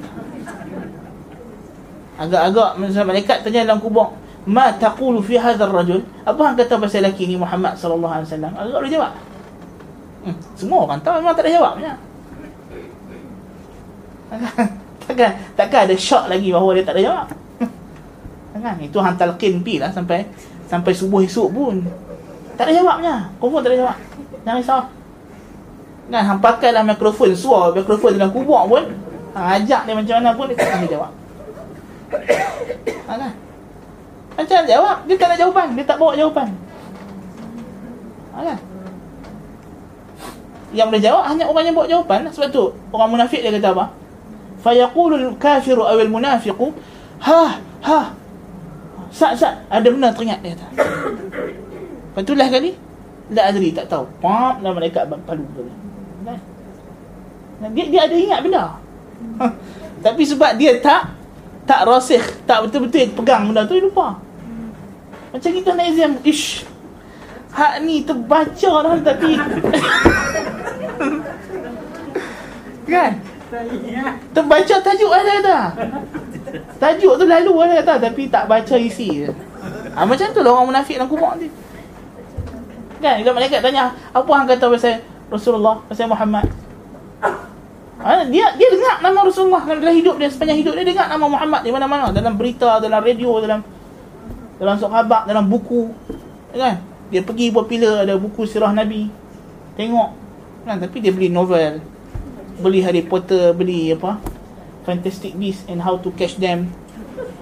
Agak-agak macam malaikat tanya dalam kubur, ma taqulu fi hadzal rajul apa hang kata pasal lelaki ni Muhammad sallallahu alaihi wasallam agak boleh jawab hmm, semua orang tahu memang tak ada jawabnya <laughs> takkan takkan ada shock lagi bahawa dia tak ada jawab kan itu hang talqin pi lah sampai sampai subuh esok pun tak ada jawabnya confirm tak ada jawab jangan risau kan hang pakailah mikrofon suara mikrofon dalam kubur pun hang ajak dia macam mana pun dia tak akan jawab kan macam mana jawab? Dia tak ada jawapan. Dia tak bawa jawapan. Ha? Yang boleh jawab hanya orang yang bawa jawapan. Sebab tu orang munafik dia kata apa? Fayaqulul kafiru awil munafiqu Ha, ha. Sat, sat. Ada benar teringat dia kata Lepas tu lah kali Tak adri, tak tahu. Pap, dah mereka palu kan? dia, dia ada ingat benda. Tapi sebab dia tak Tak rasih Tak betul-betul pegang benda tu Dia lupa. Macam kita nak exam Ish Hak ni terbaca dah tapi. <laughs> Kan Terbaca tajuk ada kata Tajuk tu lalu ada kata Tapi tak baca isi ha, Macam tu lah orang munafik dalam kubur nanti Kan? Bila malaikat tanya Apa yang kata pasal Rasulullah Pasal Muhammad? Ha, dia dia dengar nama Rasulullah dalam hidup dia sepanjang hidup dia dengar nama Muhammad di mana-mana. Dalam berita dalam radio dalam dalam sahabat dalam buku. Kan? Dia pergi popular ada buku sirah nabi. Tengok. Kan? Tapi dia beli novel beli Harry Potter beli apa? Fantastic Beasts and How to Catch Them.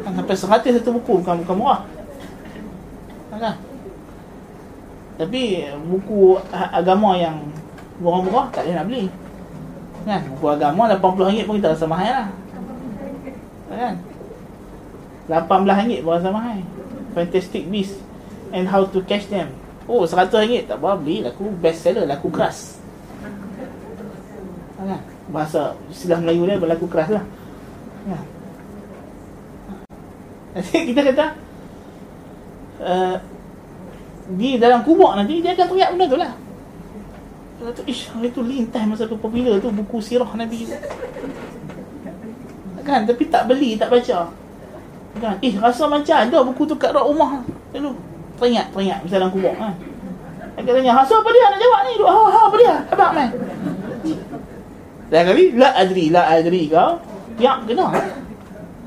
Kan sampai seratus satu buku bukan bukan murah. Kan tapi buku agama yang murah-murah tak boleh nak beli. Kan buku agama RM80 pun kita rasa mahal lah. Kan? RM18 pun rasa mahal. Fantastic Beasts and How to Catch Them. Oh, seratus ringgit tak apa beli laku best seller, laku keras. Kan? Bahasa istilah Melayu dia berlaku keras lah. Ya. Jadi kita kata uh, di dalam kubur nanti dia akan teriak benda tu lah. Kata, ish, hari tu lintas masa tu popular tu buku sirah Nabi. Kan, tapi tak beli, tak baca. Kan? Eh rasa macam ada buku tu kat rak rumah. Lalu teringat, teringat masa dalam kubur kan. Dia tanya, "Hasa apa dia nak jawab ni?" Ha ha apa dia? Apa mai? Dah kali la adri, la adri kau. Ya, kena.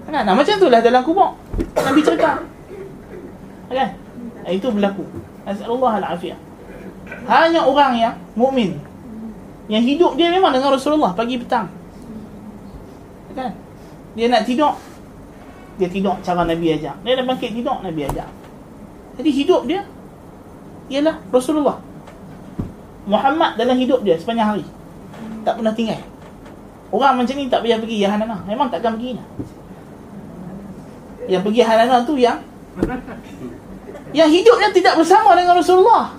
Kan? Nah, macam tu lah dalam kubur. Nabi cerita. Kan? Itu berlaku. Nasallahu al-afiyah. Hanya orang yang mukmin yang hidup dia memang dengan Rasulullah pagi petang. Kan? Dia nak tidur dia tidur cara Nabi ajak. Dia dah bangkit tidur Nabi ajak. Jadi hidup dia ialah Rasulullah. Muhammad dalam hidup dia sepanjang hari. Tak pernah tinggal. Orang macam ni tak payah pergi Yahanana. Memang takkan pergi. Yang pergi Yahanana tu yang yang hidupnya tidak bersama dengan Rasulullah.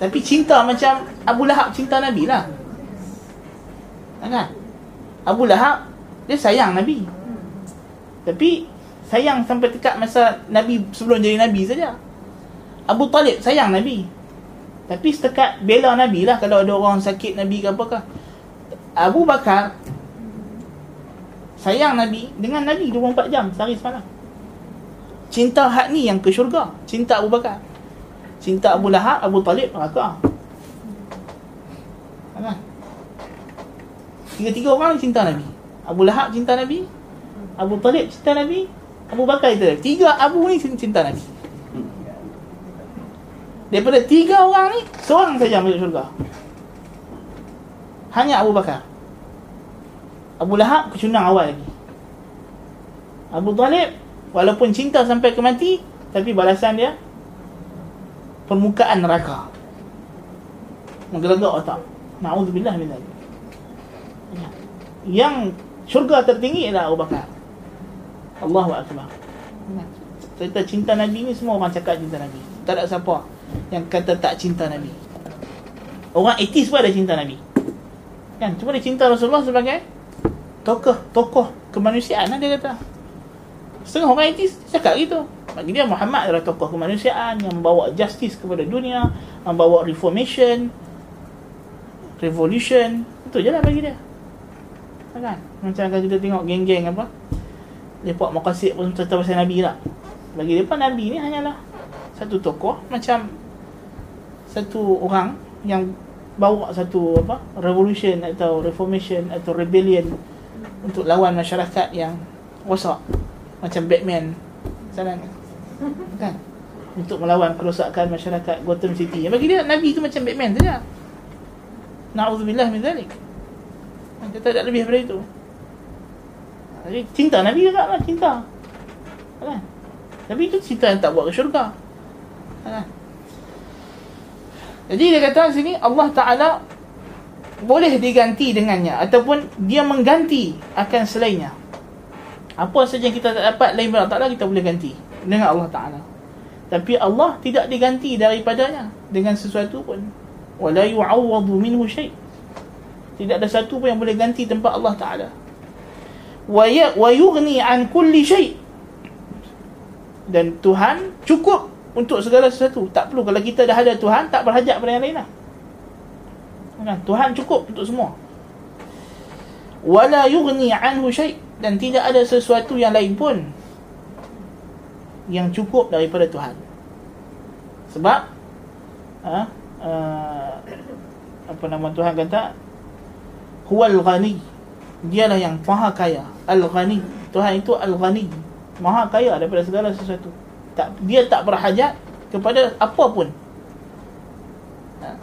Tapi cinta macam Abu Lahab cinta Nabi lah. Kan? Abu Lahab dia sayang Nabi. Tapi sayang sampai dekat masa Nabi sebelum jadi Nabi saja. Abu Talib sayang Nabi. Tapi setakat bela Nabi lah kalau ada orang sakit Nabi ke apakah. Abu Bakar sayang Nabi dengan Nabi 24 jam sehari semalam. Cinta hak ni yang ke syurga. Cinta Abu Bakar. Cinta Abu Lahab, Abu Talib. Kan? Tiga-tiga orang cinta Nabi. Abu Lahab cinta Nabi. Abu Talib cinta Nabi. Abu Bakar cinta Nabi. Tiga Abu ni cinta Nabi. Daripada tiga orang ni, seorang saja masuk syurga. Hanya Abu Bakar. Abu Lahab kecundang awal lagi. Abu Talib walaupun cinta sampai ke mati, tapi balasan dia permukaan neraka. Menggelegak otak. Na'udzubillah min dzalik. Yang syurga tertinggi ialah Abu Bakar. Allahu akbar. Cerita cinta Nabi ni semua orang cakap cinta Nabi. Tak ada siapa yang kata tak cinta Nabi. Orang etis pun ada cinta Nabi. Kan? Cuma dia cinta Rasulullah sebagai tokoh tokoh kemanusiaan lah dia kata. Setengah orang etis cakap gitu. Bagi dia Muhammad adalah tokoh kemanusiaan yang membawa justice kepada dunia, membawa reformation, revolution. Itu je lah bagi dia kan macam kalau kita tengok geng-geng apa lepak makasih pun cerita pasal Nabi lah bagi mereka Nabi ni hanyalah satu tokoh macam satu orang yang bawa satu apa revolution atau reformation atau rebellion untuk lawan masyarakat yang rosak macam Batman sana kan untuk melawan kerosakan masyarakat Gotham City bagi dia Nabi tu macam Batman saja Na'udzubillah min zalik dia tak ada lebih daripada itu. Jadi cinta Nabi juga lah cinta. Kan? Tapi itu cinta yang tak buat ke syurga. Kan? Jadi dia kata sini Allah Ta'ala boleh diganti dengannya ataupun dia mengganti akan selainnya. Apa saja yang kita tak dapat lain daripada Allah kita boleh ganti dengan Allah Ta'ala. Tapi Allah tidak diganti daripadanya dengan sesuatu pun. Wala yu'awwadu minhu syait. Tidak ada satu pun yang boleh ganti tempat Allah Ta'ala. Wa ya, yughni an kulli syai' Dan Tuhan cukup untuk segala sesuatu. Tak perlu. Kalau kita dah ada Tuhan, tak berhajat pada yang lain lah. Kan? Tuhan cukup untuk semua. Wala yughni anhu syai' Dan tidak ada sesuatu yang lain pun yang cukup daripada Tuhan. Sebab ha, uh, apa nama Tuhan kata huwal ghani dialah yang maha kaya al ghani Tuhan itu al ghani maha kaya daripada segala sesuatu tak dia tak berhajat kepada apa pun. Ha.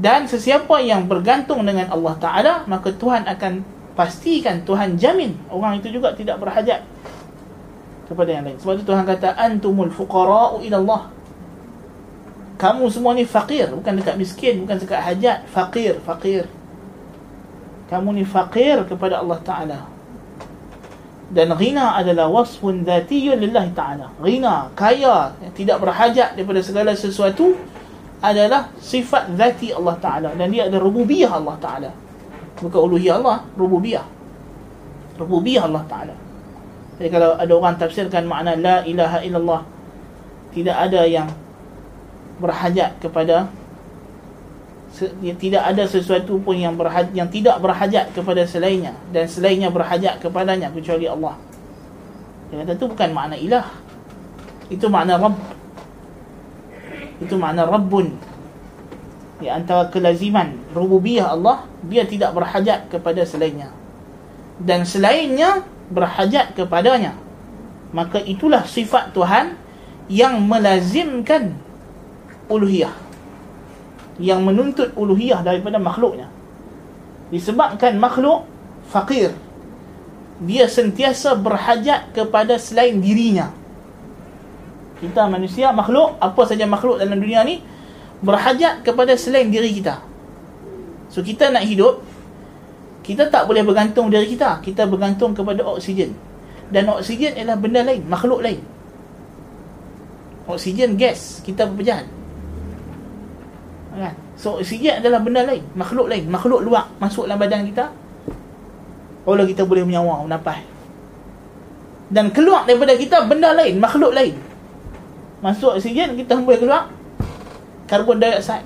dan sesiapa yang bergantung dengan Allah Ta'ala maka Tuhan akan pastikan Tuhan jamin orang itu juga tidak berhajat kepada yang lain. Sebab itu Tuhan kata antumul fuqara'u ila Allah. Kamu semua ni fakir bukan dekat miskin bukan dekat hajat fakir fakir kamu ni fakir kepada Allah Ta'ala dan ghina adalah wasfun dhatiyun lillahi ta'ala. Ghina, kaya tidak berhajat daripada segala sesuatu adalah sifat dhati Allah Ta'ala. Dan dia ada rububiyah Allah Ta'ala. Bukan uluhiyah Allah, rububiyah. Rububiyah Allah Ta'ala. Jadi kalau ada orang tafsirkan makna la ilaha illallah tidak ada yang berhajat kepada tidak ada sesuatu pun yang berhaj, yang tidak berhajat kepada selainnya dan selainnya berhajat kepadanya kecuali Allah. Dia kata itu bukan makna ilah. Itu makna rabb. Itu makna rabbun. Di antara kelaziman rububiyah Allah, dia tidak berhajat kepada selainnya. Dan selainnya berhajat kepadanya. Maka itulah sifat Tuhan yang melazimkan uluhiyah yang menuntut uluhiyah daripada makhluknya. Disebabkan makhluk fakir. Dia sentiasa berhajat kepada selain dirinya. Kita manusia makhluk apa saja makhluk dalam dunia ni berhajat kepada selain diri kita. So kita nak hidup kita tak boleh bergantung diri kita. Kita bergantung kepada oksigen. Dan oksigen ialah benda lain makhluk lain. Oksigen gas kita berpecahan kan? So oksigen adalah benda lain, makhluk lain, makhluk luar masuk dalam badan kita. Kalau kita boleh menyawa, menafas. dan keluar daripada kita benda lain makhluk lain. Masuk oksigen kita hembus keluar karbon dioksida.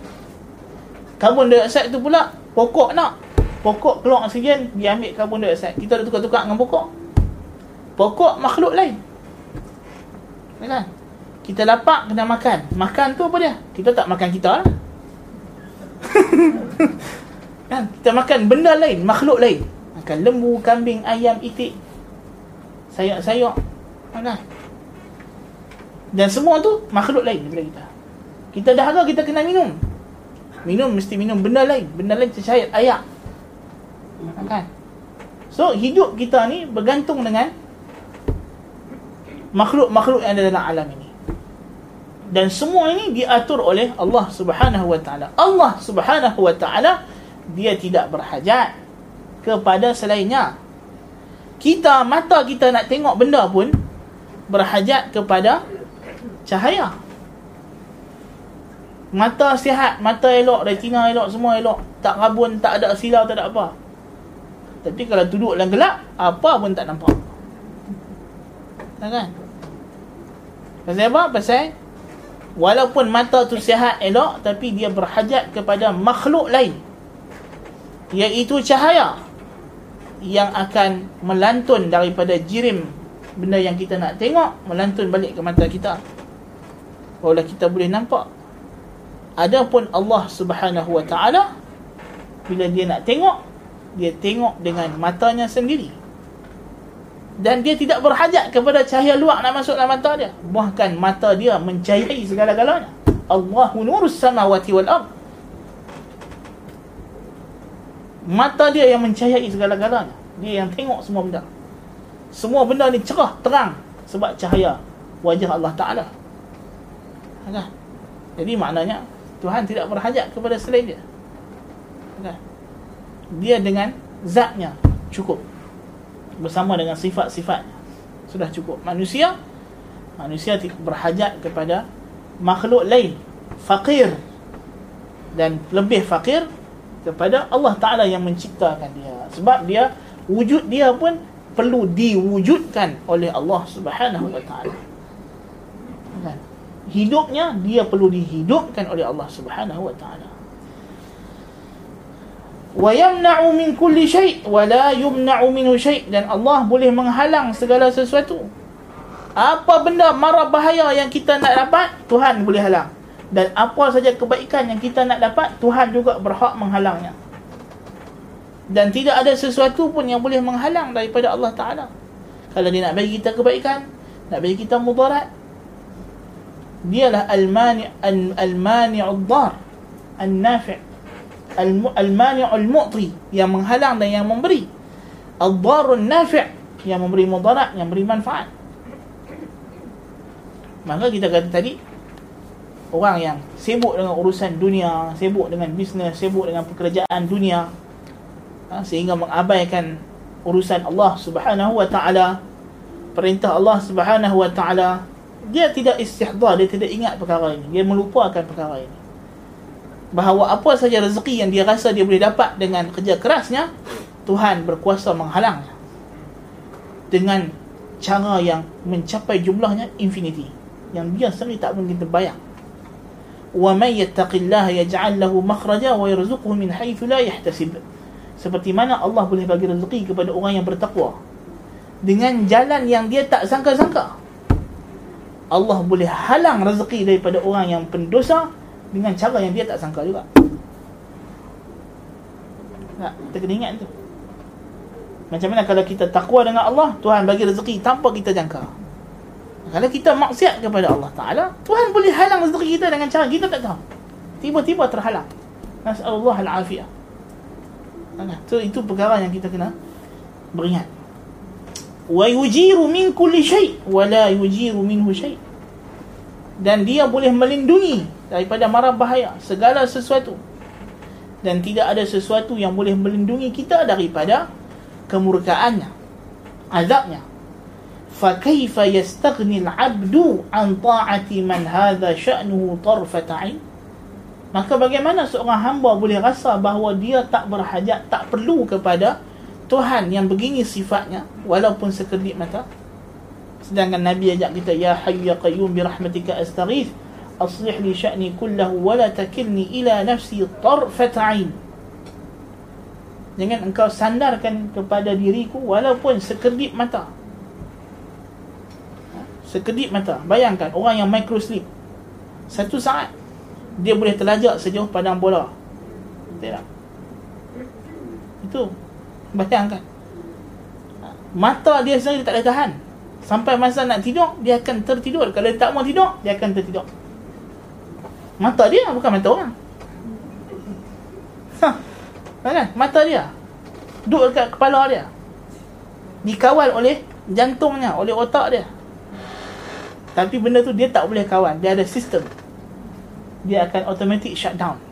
Karbon dioksida tu pula pokok nak. Pokok keluar oksigen dia ambil karbon dioksida. Kita dah tukar-tukar dengan pokok. Pokok makhluk lain. Kan? Kita lapak kena makan. Makan tu apa dia? Kita tak makan kita lah <laughs> kan kita makan benda lain makhluk lain. Makan lembu kambing ayam itik. Sayur-sayur kan dan semua tu makhluk lain daripada kita. Kita dahaga kita kena minum. Minum mesti minum benda lain. Benda lain tercair air kan? So hidup kita ni bergantung dengan makhluk-makhluk yang ada dalam alam ini dan semua ini diatur oleh Allah Subhanahu wa taala. Allah Subhanahu wa taala dia tidak berhajat kepada selainnya. Kita mata kita nak tengok benda pun berhajat kepada cahaya. Mata sihat, mata elok, retina elok, semua elok. Tak rabun, tak ada silau, tak ada apa. Tapi kalau duduk dalam gelap, apa pun tak nampak. Tak kan? Pasal apa? Pasal walaupun mata tu sihat elok tapi dia berhajat kepada makhluk lain. Iaitu cahaya yang akan melantun daripada jirim benda yang kita nak tengok melantun balik ke mata kita. Barulah kita boleh nampak. Adapun Allah Subhanahu wa taala bila dia nak tengok dia tengok dengan matanya sendiri dan dia tidak berhajat kepada cahaya luar nak masuk dalam mata dia. Bahkan mata dia mencahayai segala-galanya. Allahu nurus samawati wal ard. Mata dia yang mencahayai segala-galanya. Dia yang tengok semua benda. Semua benda ni cerah terang sebab cahaya wajah Allah Taala. Jadi maknanya Tuhan tidak berhajat kepada selain dia. Dia dengan zatnya cukup bersama dengan sifat-sifatnya sudah cukup. Manusia manusia berhajat kepada makhluk lain fakir. Dan lebih fakir kepada Allah Taala yang menciptakan dia. Sebab dia wujud dia pun perlu diwujudkan oleh Allah Subhanahu wa taala. Kan? Hidupnya dia perlu dihidupkan oleh Allah Subhanahu wa taala wa yamna'u min kulli syai' wa la yumna'u minhu syai' dan Allah boleh menghalang segala sesuatu. Apa benda mara bahaya yang kita nak dapat, Tuhan boleh halang. Dan apa saja kebaikan yang kita nak dapat, Tuhan juga berhak menghalangnya. Dan tidak ada sesuatu pun yang boleh menghalang daripada Allah Taala. Kalau dia nak bagi kita kebaikan, nak bagi kita mudarat, dialah al-mani' al-mani'ud dar, an-nafi' al-mani'ul mu'ti yang menghalang dan yang memberi. Ad-darun nafi' yang memberi mudarat yang memberi manfaat. Maka kita kata tadi orang yang sibuk dengan urusan dunia sibuk dengan bisnes sibuk dengan pekerjaan dunia ha, sehingga mengabaikan urusan Allah Subhanahu wa taala perintah Allah Subhanahu wa taala dia tidak istihdar dia tidak ingat perkara ini. Dia melupakan perkara ini bahawa apa saja rezeki yang dia rasa dia boleh dapat dengan kerja kerasnya Tuhan berkuasa menghalangnya dengan cara yang mencapai jumlahnya infinity yang dia sendiri tak mungkin terbayang. Wa may yattaqillaha yaj'al lahu makhraja wa yarzuquhu min haythu la yahtasib. Seperti mana Allah boleh bagi rezeki kepada orang yang bertakwa? Dengan jalan yang dia tak sangka-sangka. Allah boleh halang rezeki daripada orang yang pendosa dengan cara yang dia tak sangka juga. Tak, kita kena ingat tu. Macam mana kalau kita takwa dengan Allah, Tuhan bagi rezeki tanpa kita jangka. Kalau kita maksiat kepada Allah Ta'ala, Tuhan boleh halang rezeki kita dengan cara kita tak tahu. Tiba-tiba terhalang. Nas'alullah al-afiyah. So, itu perkara yang kita kena beringat. Wa yujiru min kulli syai' wa la yujiru minhu syai' dan dia boleh melindungi daripada mara bahaya segala sesuatu. Dan tidak ada sesuatu yang boleh melindungi kita daripada kemurkaannya azabnya. Fa kaifa yastaghni al-'abdu an ta'ati man hadha sha'nuhu tarfat maka bagaimana seorang hamba boleh rasa bahawa dia tak berhajat tak perlu kepada Tuhan yang begini sifatnya walaupun sekedip mata? Sedangkan Nabi ajak kita ya hayyu ya qayyum bi rahmatika astaghith li sya'ni kullahu wa la takilni ila nafsi tarfat ain jangan engkau sandarkan kepada diriku walaupun sekedip mata. Ha? sekedip mata. Bayangkan orang yang micro sleep satu saat dia boleh terlajak sejauh padang bola. Tidak itu. Bayangkan. Mata dia sendiri tak boleh tahan. Sampai masa nak tidur dia akan tertidur. Kalau dia tak mau tidur dia akan tertidur mata dia bukan mata orang. Ha. Kan? Mata dia. Duduk dekat kepala dia. Dikawal oleh jantungnya oleh otak dia. Tapi benda tu dia tak boleh kawal dia ada sistem. Dia akan automatic shutdown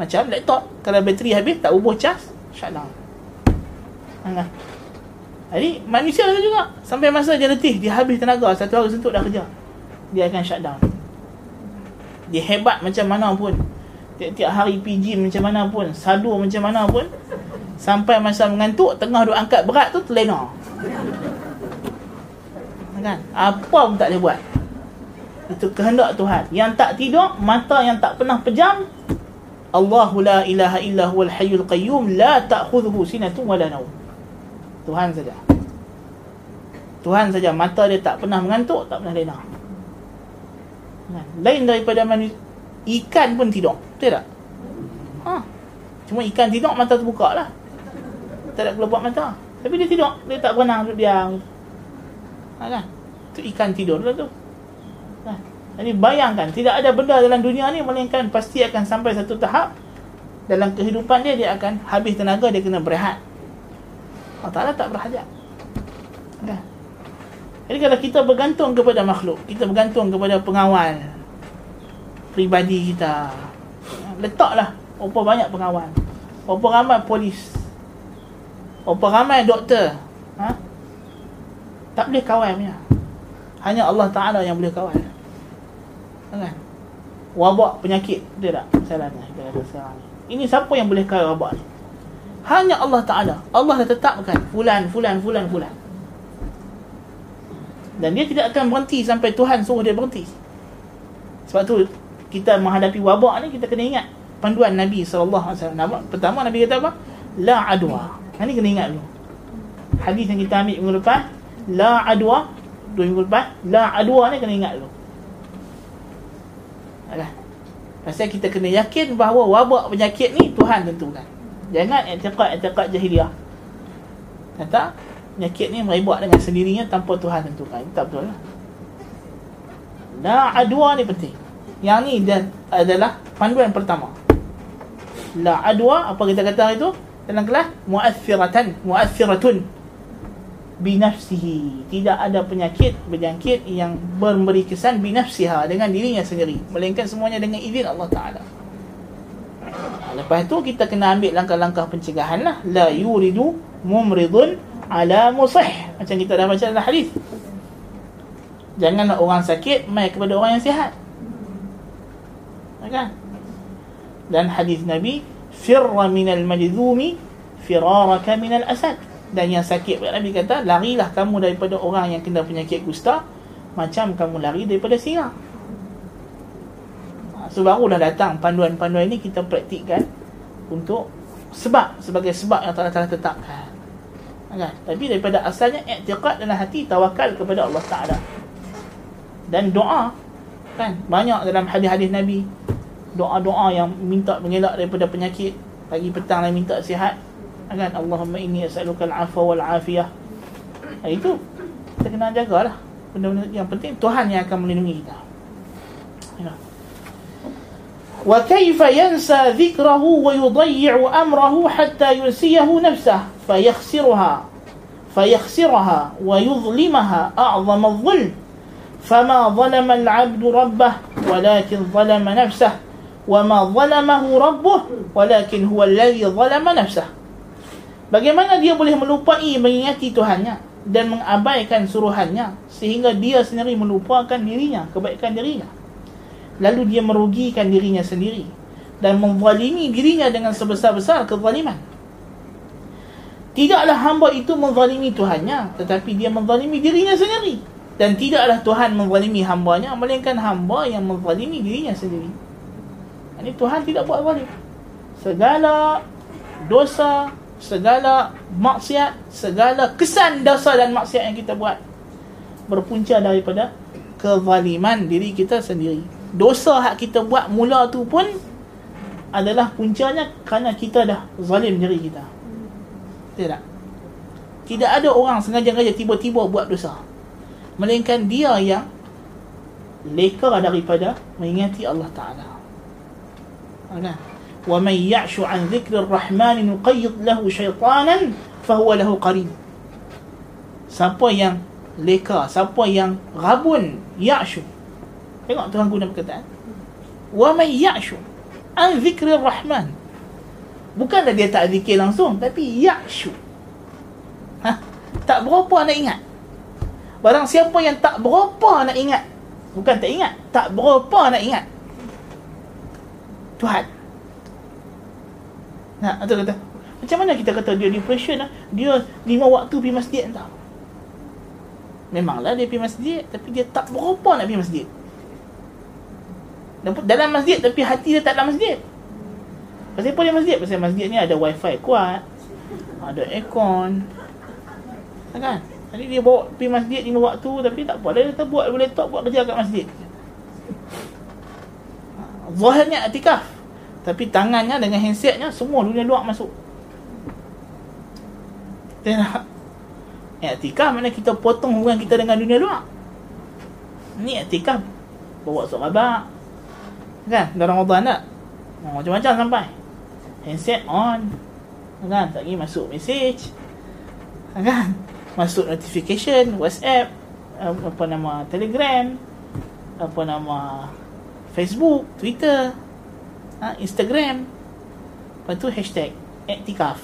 macam laptop kalau bateri habis tak ubuh cas shutdown ha, jadi manusia juga. Sampai masa dia letih Dia habis tenaga. Satu hari sentuh dah kerja. Dia akan shut down Dia hebat macam mana pun. Tiap-tiap hari PG macam mana pun. Sadu macam mana pun. Sampai masa mengantuk Tengah duk angkat berat tu Terlena. Kan? Apa pun tak boleh buat. Itu kehendak Tuhan. Yang tak tidur Mata yang tak pernah pejam Allahu la ilaha illa huwal hayyul qayyum La ta'khudhuhu sinatun wala Tuhan saja. Tuhan saja. Mata dia tak pernah mengantuk, tak pernah lena. Lain daripada manusia ikan pun tidur. Betul tak? Ha. Cuma ikan tidur mata terbuka lah. Tak ada kelopak mata. Tapi dia tidur, dia tak pernah duduk diam. Ha kan? Tu ikan tidur lah tu. Ha. Jadi bayangkan tidak ada benda dalam dunia ni melainkan pasti akan sampai satu tahap dalam kehidupan dia dia akan habis tenaga dia kena berehat. Allah Ta'ala tak berhajat kan? Jadi kalau kita bergantung kepada makhluk Kita bergantung kepada pengawal Pribadi kita Letaklah Berapa banyak pengawal Berapa ramai polis Berapa ramai doktor ha? Tak boleh kawal punya Hanya Allah Ta'ala yang boleh kawal kan? Wabak penyakit Betul tak? Masalahnya Ini siapa yang boleh kawal wabak ni? Hanya Allah Ta'ala Allah dah tetapkan Fulan, fulan, fulan, fulan Dan dia tidak akan berhenti Sampai Tuhan suruh dia berhenti Sebab tu Kita menghadapi wabak ni Kita kena ingat Panduan Nabi SAW Pertama Nabi kata apa? La adwa Ini kena ingat dulu Hadis yang kita ambil minggu lepas La adwa Dua minggu lepas La adwa ni kena ingat dulu Alah. Pasal kita kena yakin bahawa wabak penyakit ni Tuhan tentukan. Jangan i'tiqad-i'tiqad jahiliah. Kata penyakit ni merebak dengan sendirinya tanpa Tuhan tentukan. Tak betul lah. La adwa ni penting. Yang ni dan adalah panduan pertama. La adwa apa kita kata itu dalam kelas muathiratan muathiratun binafsihi tidak ada penyakit berjangkit yang memberi kesan binafsiha dengan dirinya sendiri melainkan semuanya dengan izin Allah Taala Lepas tu kita kena ambil langkah-langkah pencegahan lah. La yuridu mumridun ala musih. Macam kita dah baca dalam hadis. Janganlah orang sakit mai kepada orang yang sihat. Kan? Dan hadis Nabi, firra minal majzumi firaraka minal asad. Dan yang sakit Nabi kata, larilah kamu daripada orang yang kena penyakit kusta macam kamu lari daripada singa. So barulah datang panduan-panduan ini kita praktikkan untuk sebab sebagai sebab yang Allah Taala tetapkan. Kan? Tapi daripada asalnya i'tiqad dalam hati tawakal kepada Allah Taala. Dan doa kan banyak dalam hadis-hadis Nabi doa-doa yang minta mengelak daripada penyakit pagi petang dan minta sihat kan Allahumma inni as'aluka al-'afwa wal 'afiyah. itu kita kena jagalah benda-benda yang penting Tuhan yang akan melindungi kita. Ya. وكيف ينسى ذكره ويضيع أمره حتى ينسيه نفسه فيخسرها فيخسرها ويظلمها أعظم الظلم فما ظلم العبد ربه ولكن ظلم نفسه وما ظلمه ربه ولكن هو الذي ظلم نفسه Bagaimana dia boleh melupai mengingati Tuhannya dan mengabaikan suruhannya sehingga dia sendiri melupakan dirinya, kebaikan dirinya lalu dia merugikan dirinya sendiri. Dan menzalimi dirinya dengan sebesar-besar kezaliman. Tidaklah hamba itu menzalimi Tuhannya tetapi dia menzalimi dirinya sendiri. Dan tidaklah Tuhan menzalimi hambanya melainkan hamba yang menzalimi dirinya sendiri. Ini Tuhan tidak buat zalim. Segala dosa segala maksiat segala kesan dosa dan maksiat yang kita buat berpunca daripada kezaliman diri kita sendiri dosa hak kita buat mula tu pun adalah puncanya kerana kita dah zalim diri kita tidak tidak ada orang sengaja-sengaja tiba-tiba buat dosa melainkan dia yang leka daripada mengingati Allah Taala. Ana wa man ya'shu an dhikri ar-rahman nuqayyid lahu shaytanan fahuwa lahu qarin. Siapa yang leka, siapa yang rabun, ya'shu. Tengok Tuhan guna perkataan. Wa man ya'shu an dhikri ar-rahman. Bukanlah dia tak zikir langsung, tapi ya'shu. Ha? Tak berapa nak ingat. Barang siapa yang tak berapa nak ingat Bukan tak ingat Tak berapa nak ingat Tuhan Nah, atau kata Macam mana kita kata dia depression lah Dia lima waktu pergi masjid tak Memanglah dia pergi masjid Tapi dia tak berapa nak pergi masjid Dalam masjid Tapi hati dia tak dalam masjid Pasal apa dia masjid? Pasal masjid ni ada wifi kuat Ada aircon Kan? Jadi dia bawa pergi masjid lima waktu tapi tak apa. Dia buat tak buat kerja kat masjid. Zahirnya atikaf. Tapi tangannya dengan handsetnya semua dunia luar masuk. Dia nak Iktikaf mana kita potong hubungan kita dengan dunia luar. Ni iktikaf. Bawa sahabat. Kan? Dalam Ramadan tak? Macam-macam sampai. Handset on. Kan? Tak lagi masuk message. Kan? masuk notification WhatsApp apa nama Telegram apa nama Facebook Twitter ha, Instagram lepas tu hashtag Aktikaf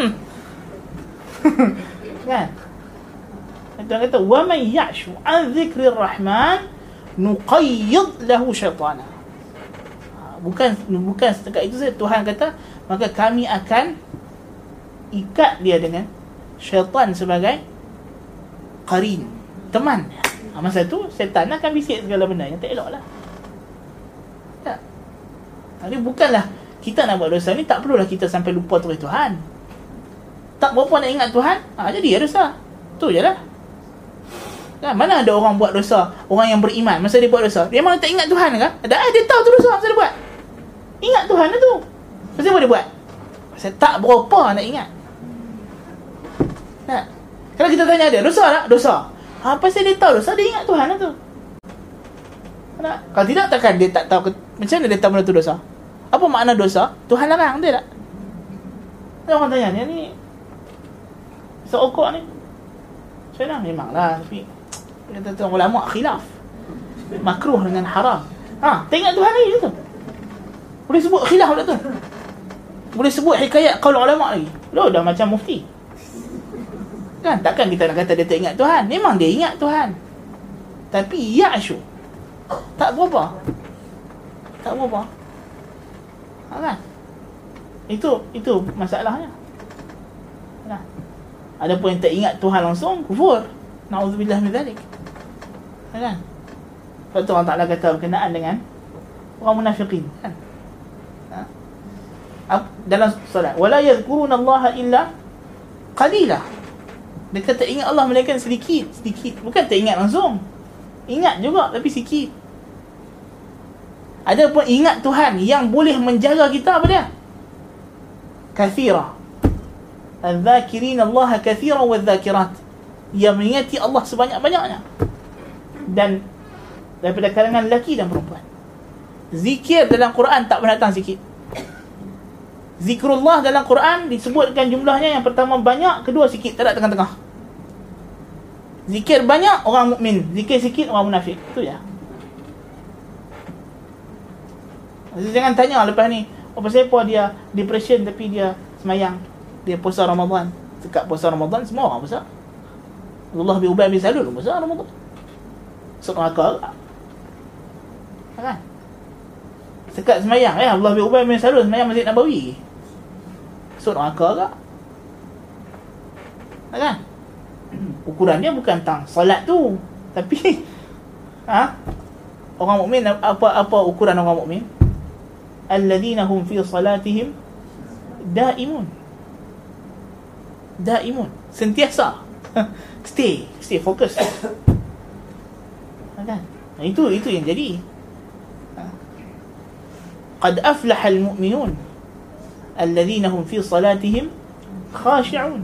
hmm. <laughs> kan Tuhan kata wa man ya'shu an dhikri rahman nuqayyid lahu syaitana. Bukan bukan setakat itu saja. Tuhan kata maka kami akan ikat dia dengan syaitan sebagai qarin teman. Ha, masa tu syaitan akan bisik segala benda yang tak elok lah tak. Jadi bukanlah kita nak buat dosa ni tak perlulah kita sampai lupa terus Tuhan. Tak berapa nak ingat Tuhan ha, jadi ya dosa. Tu je lah kan? mana ada orang buat dosa orang yang beriman masa dia buat dosa dia memang tak ingat Tuhan kan ada ah, dia tahu tu dosa masa dia buat ingat Tuhan lah tu masa apa dia buat Pasal tak berapa nak ingat Nah, kalau kita tanya dia, dosa tak? Dosa. Ha, apa sih dia tahu dosa? Dia ingat Tuhan lah tu. Tak? Kalau tidak, takkan dia tak tahu. Ke, macam mana dia tahu benda tu dosa? Apa makna dosa? Tuhan larang, dia tak? Ada orang tanya, ni ni seokok ni. Saya nak memanglah. Tapi, kata tu ulama khilaf. Makruh dengan haram. Ha, ingat Tuhan lagi tu. Boleh sebut khilaf lah tu. Boleh sebut hikayat kalau ulama lagi. Loh, dah macam mufti. Kan takkan kita nak kata dia tak ingat Tuhan. Memang dia ingat Tuhan. Tapi ya'shu. Tak berapa. Tak berapa. Ha, kan? Itu itu masalahnya. Nah. Ada pun yang tak ingat Tuhan langsung kufur. Nauzubillah min zalik. Kan? Sebab tu Allah Ta'ala kata berkenaan dengan orang munafiqin. Kan? Ha? Dalam solat. Wala yadhkuruna Allah illa qalilah. Dia kata ingat Allah melainkan sedikit Sedikit Bukan tak ingat langsung Ingat juga tapi sikit Ada pun ingat Tuhan Yang boleh menjaga kita apa dia Kathira Al-Zakirin Allah kathira wa zakirat Yang mengingati Allah sebanyak-banyaknya Dan Daripada kalangan lelaki dan perempuan Zikir dalam Quran tak pernah datang sikit Zikrullah dalam Quran disebutkan jumlahnya yang pertama banyak, kedua sikit, tak ada tengah-tengah. Zikir banyak orang mukmin, zikir sikit orang munafik. Itu ya. Jadi jangan tanya lepas ni, apa oh, siapa dia depression tapi dia semayang, dia puasa Ramadan. Dekat puasa Ramadan semua orang puasa. Allah bi Ubay bin Salul puasa Ramadan. Sekarang akal. Kan? Sekat semayang eh Allah bi Ubay bin Salul semayang Masjid Nabawi. Masuk neraka ke? Kan? <clears throat> ukuran dia bukan tentang solat tu tapi <laughs> ha orang mukmin apa apa ukuran orang mukmin alladzina hum fi salatihim daimun daimun sentiasa <laughs> stay stay fokus kan itu itu yang jadi قد أفلح المؤمنون الذين هم في صلاتهم خاشعون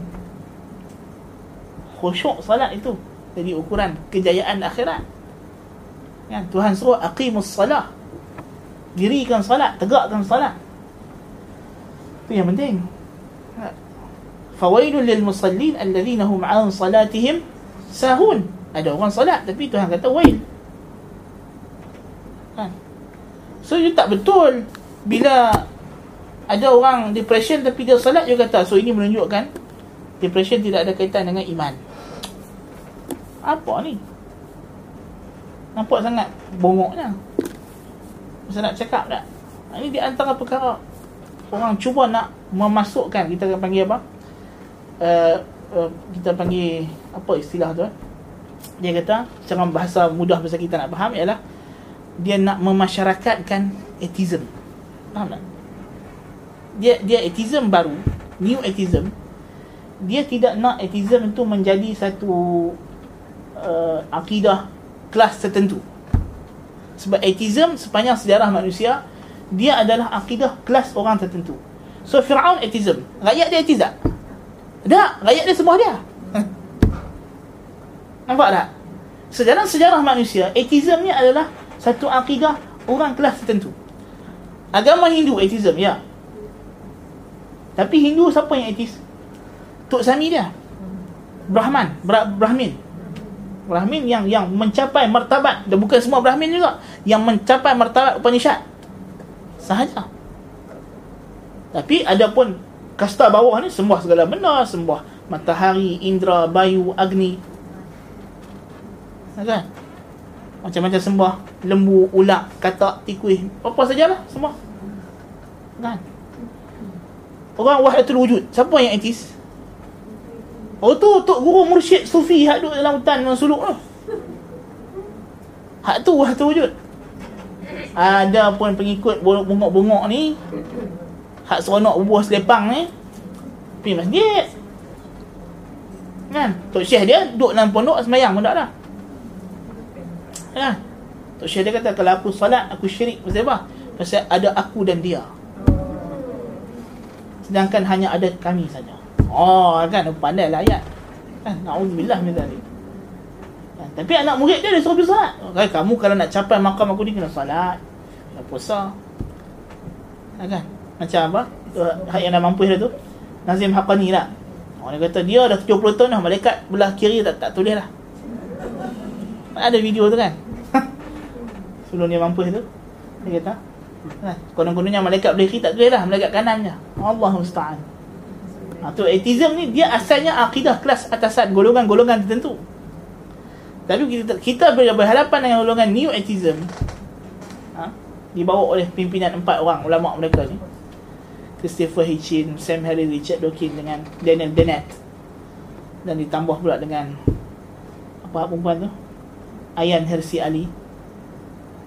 khusyuk salat itu jadi ukuran kejayaan akhirat kan Tuhan suruh aqimus salah dirikan salat tegakkan salat itu yang penting fawailul lil musallin alladhina hum an salatihim sahun ada orang salat tapi Tuhan kata wail So dia tak betul bila ada orang depression tapi dia salat juga kata so ini menunjukkan depression tidak ada kaitan dengan iman. Apa ni? Nampak sangat bongoknya. Masa nak cakap tak? Ini di antara perkara orang cuba nak memasukkan kita akan panggil apa? Uh, uh, kita panggil apa istilah tu? Eh? Dia kata secara bahasa mudah bahasa kita nak faham ialah dia nak memasyarakatkan atheism. Faham tak? Dia dia atheism baru, new atheism. Dia tidak nak atheism itu menjadi satu uh, akidah kelas tertentu. Sebab atheism sepanjang sejarah manusia dia adalah akidah kelas orang tertentu. So Firaun atheism, rakyat dia atheist tak? Rakyat dia semua dia. <laughs> Nampak tak? Sejarah-sejarah manusia, atheism ni adalah satu akidah orang kelas tertentu. Agama Hindu atheism ya. Tapi Hindu siapa yang atheist? Tok Sami dia. Brahman, Bra- Brahmin. Brahmin yang yang mencapai martabat dan bukan semua Brahmin juga yang mencapai martabat Upanishad. Sahaja. Tapi ada pun kasta bawah ni sembah segala benda, sembah matahari, indra, bayu, agni. Kan? Macam-macam sembah lembu, ulat, katak, tikuih, apa sajalah semua. Kan? Orang wahdatul wujud, siapa yang etis? Oh tu tok guru mursyid sufi hak duduk dalam hutan dengan suluk tu. Hak tu wahdatul wujud. Ada pun pengikut bongok-bongok ni hak seronok bubuh selepang ni pergi masjid. Kan? Tok Syekh dia duduk dalam pondok semayang pun tak dah. Kan? Tok Syekh dia kata kalau aku salat aku syirik pasal apa? Pasal ada aku dan dia. Sedangkan hanya ada kami saja. Oh kan pandai lah ayat. Kan naudzubillah min zalik. Kan? Tapi anak murid dia dia suruh pergi salat. Kan kamu kalau nak capai makam aku ni kena salat. Kena puasa. Kan? Macam apa? Hak yang dah mampu dia tu. Nazim Haqqani lah. Orang dia kata dia dah 70 tahun dah malaikat belah kiri tak tak tulis lah. Ada video tu kan? sebelum dia mampu itu dia kata nah, konon-kononnya malaikat boleh kiri tak boleh lah malaikat kanan je. Allah musta'an. Ha, tu atheism ni dia asalnya akidah kelas atasan golongan-golongan tertentu. Tapi kita, kita berhadapan dengan golongan new atheism ha, dibawa oleh pimpinan empat orang ulama mereka ni. Christopher Hitchin, Sam Harris, Richard Dawkins dengan Daniel Dennett. Dan ditambah pula dengan apa perempuan tu Ayan Hersi Ali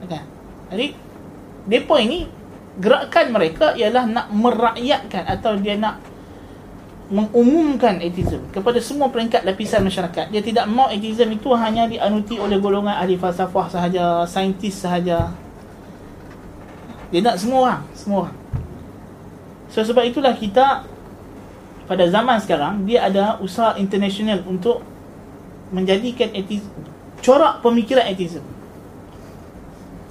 Kan? Jadi depa ini gerakan mereka ialah nak merakyatkan atau dia nak mengumumkan atheism kepada semua peringkat lapisan masyarakat. Dia tidak mau atheism itu hanya dianuti oleh golongan ahli falsafah sahaja, saintis sahaja. Dia nak semua orang, semua orang. So sebab itulah kita pada zaman sekarang dia ada usaha international untuk menjadikan atheism corak pemikiran atheism.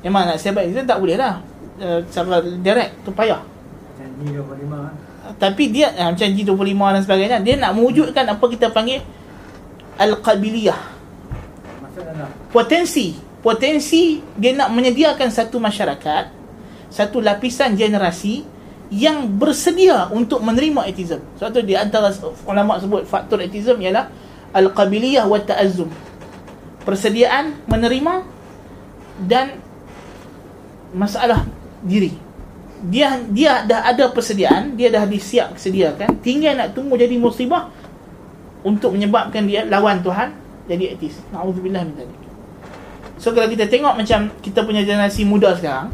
Memang nak sebab itu tak boleh lah. Uh, Secara direct tu payah G25 Tapi dia uh, Macam G25 dan sebagainya Dia nak mewujudkan apa kita panggil Al-Qabiliyah. Potensi. Potensi Dia nak menyediakan satu masyarakat Satu lapisan generasi Yang bersedia untuk menerima atheism Sebab tu di antara ulama sebut Faktor atheism ialah Al-Qabiliyah wa ta'azzum Persediaan menerima Dan masalah diri dia dia dah ada persediaan dia dah disiap sediakan tinggal nak tunggu jadi musibah untuk menyebabkan dia lawan Tuhan jadi etis. Nauzubillah min zalik. So kalau kita tengok macam kita punya generasi muda sekarang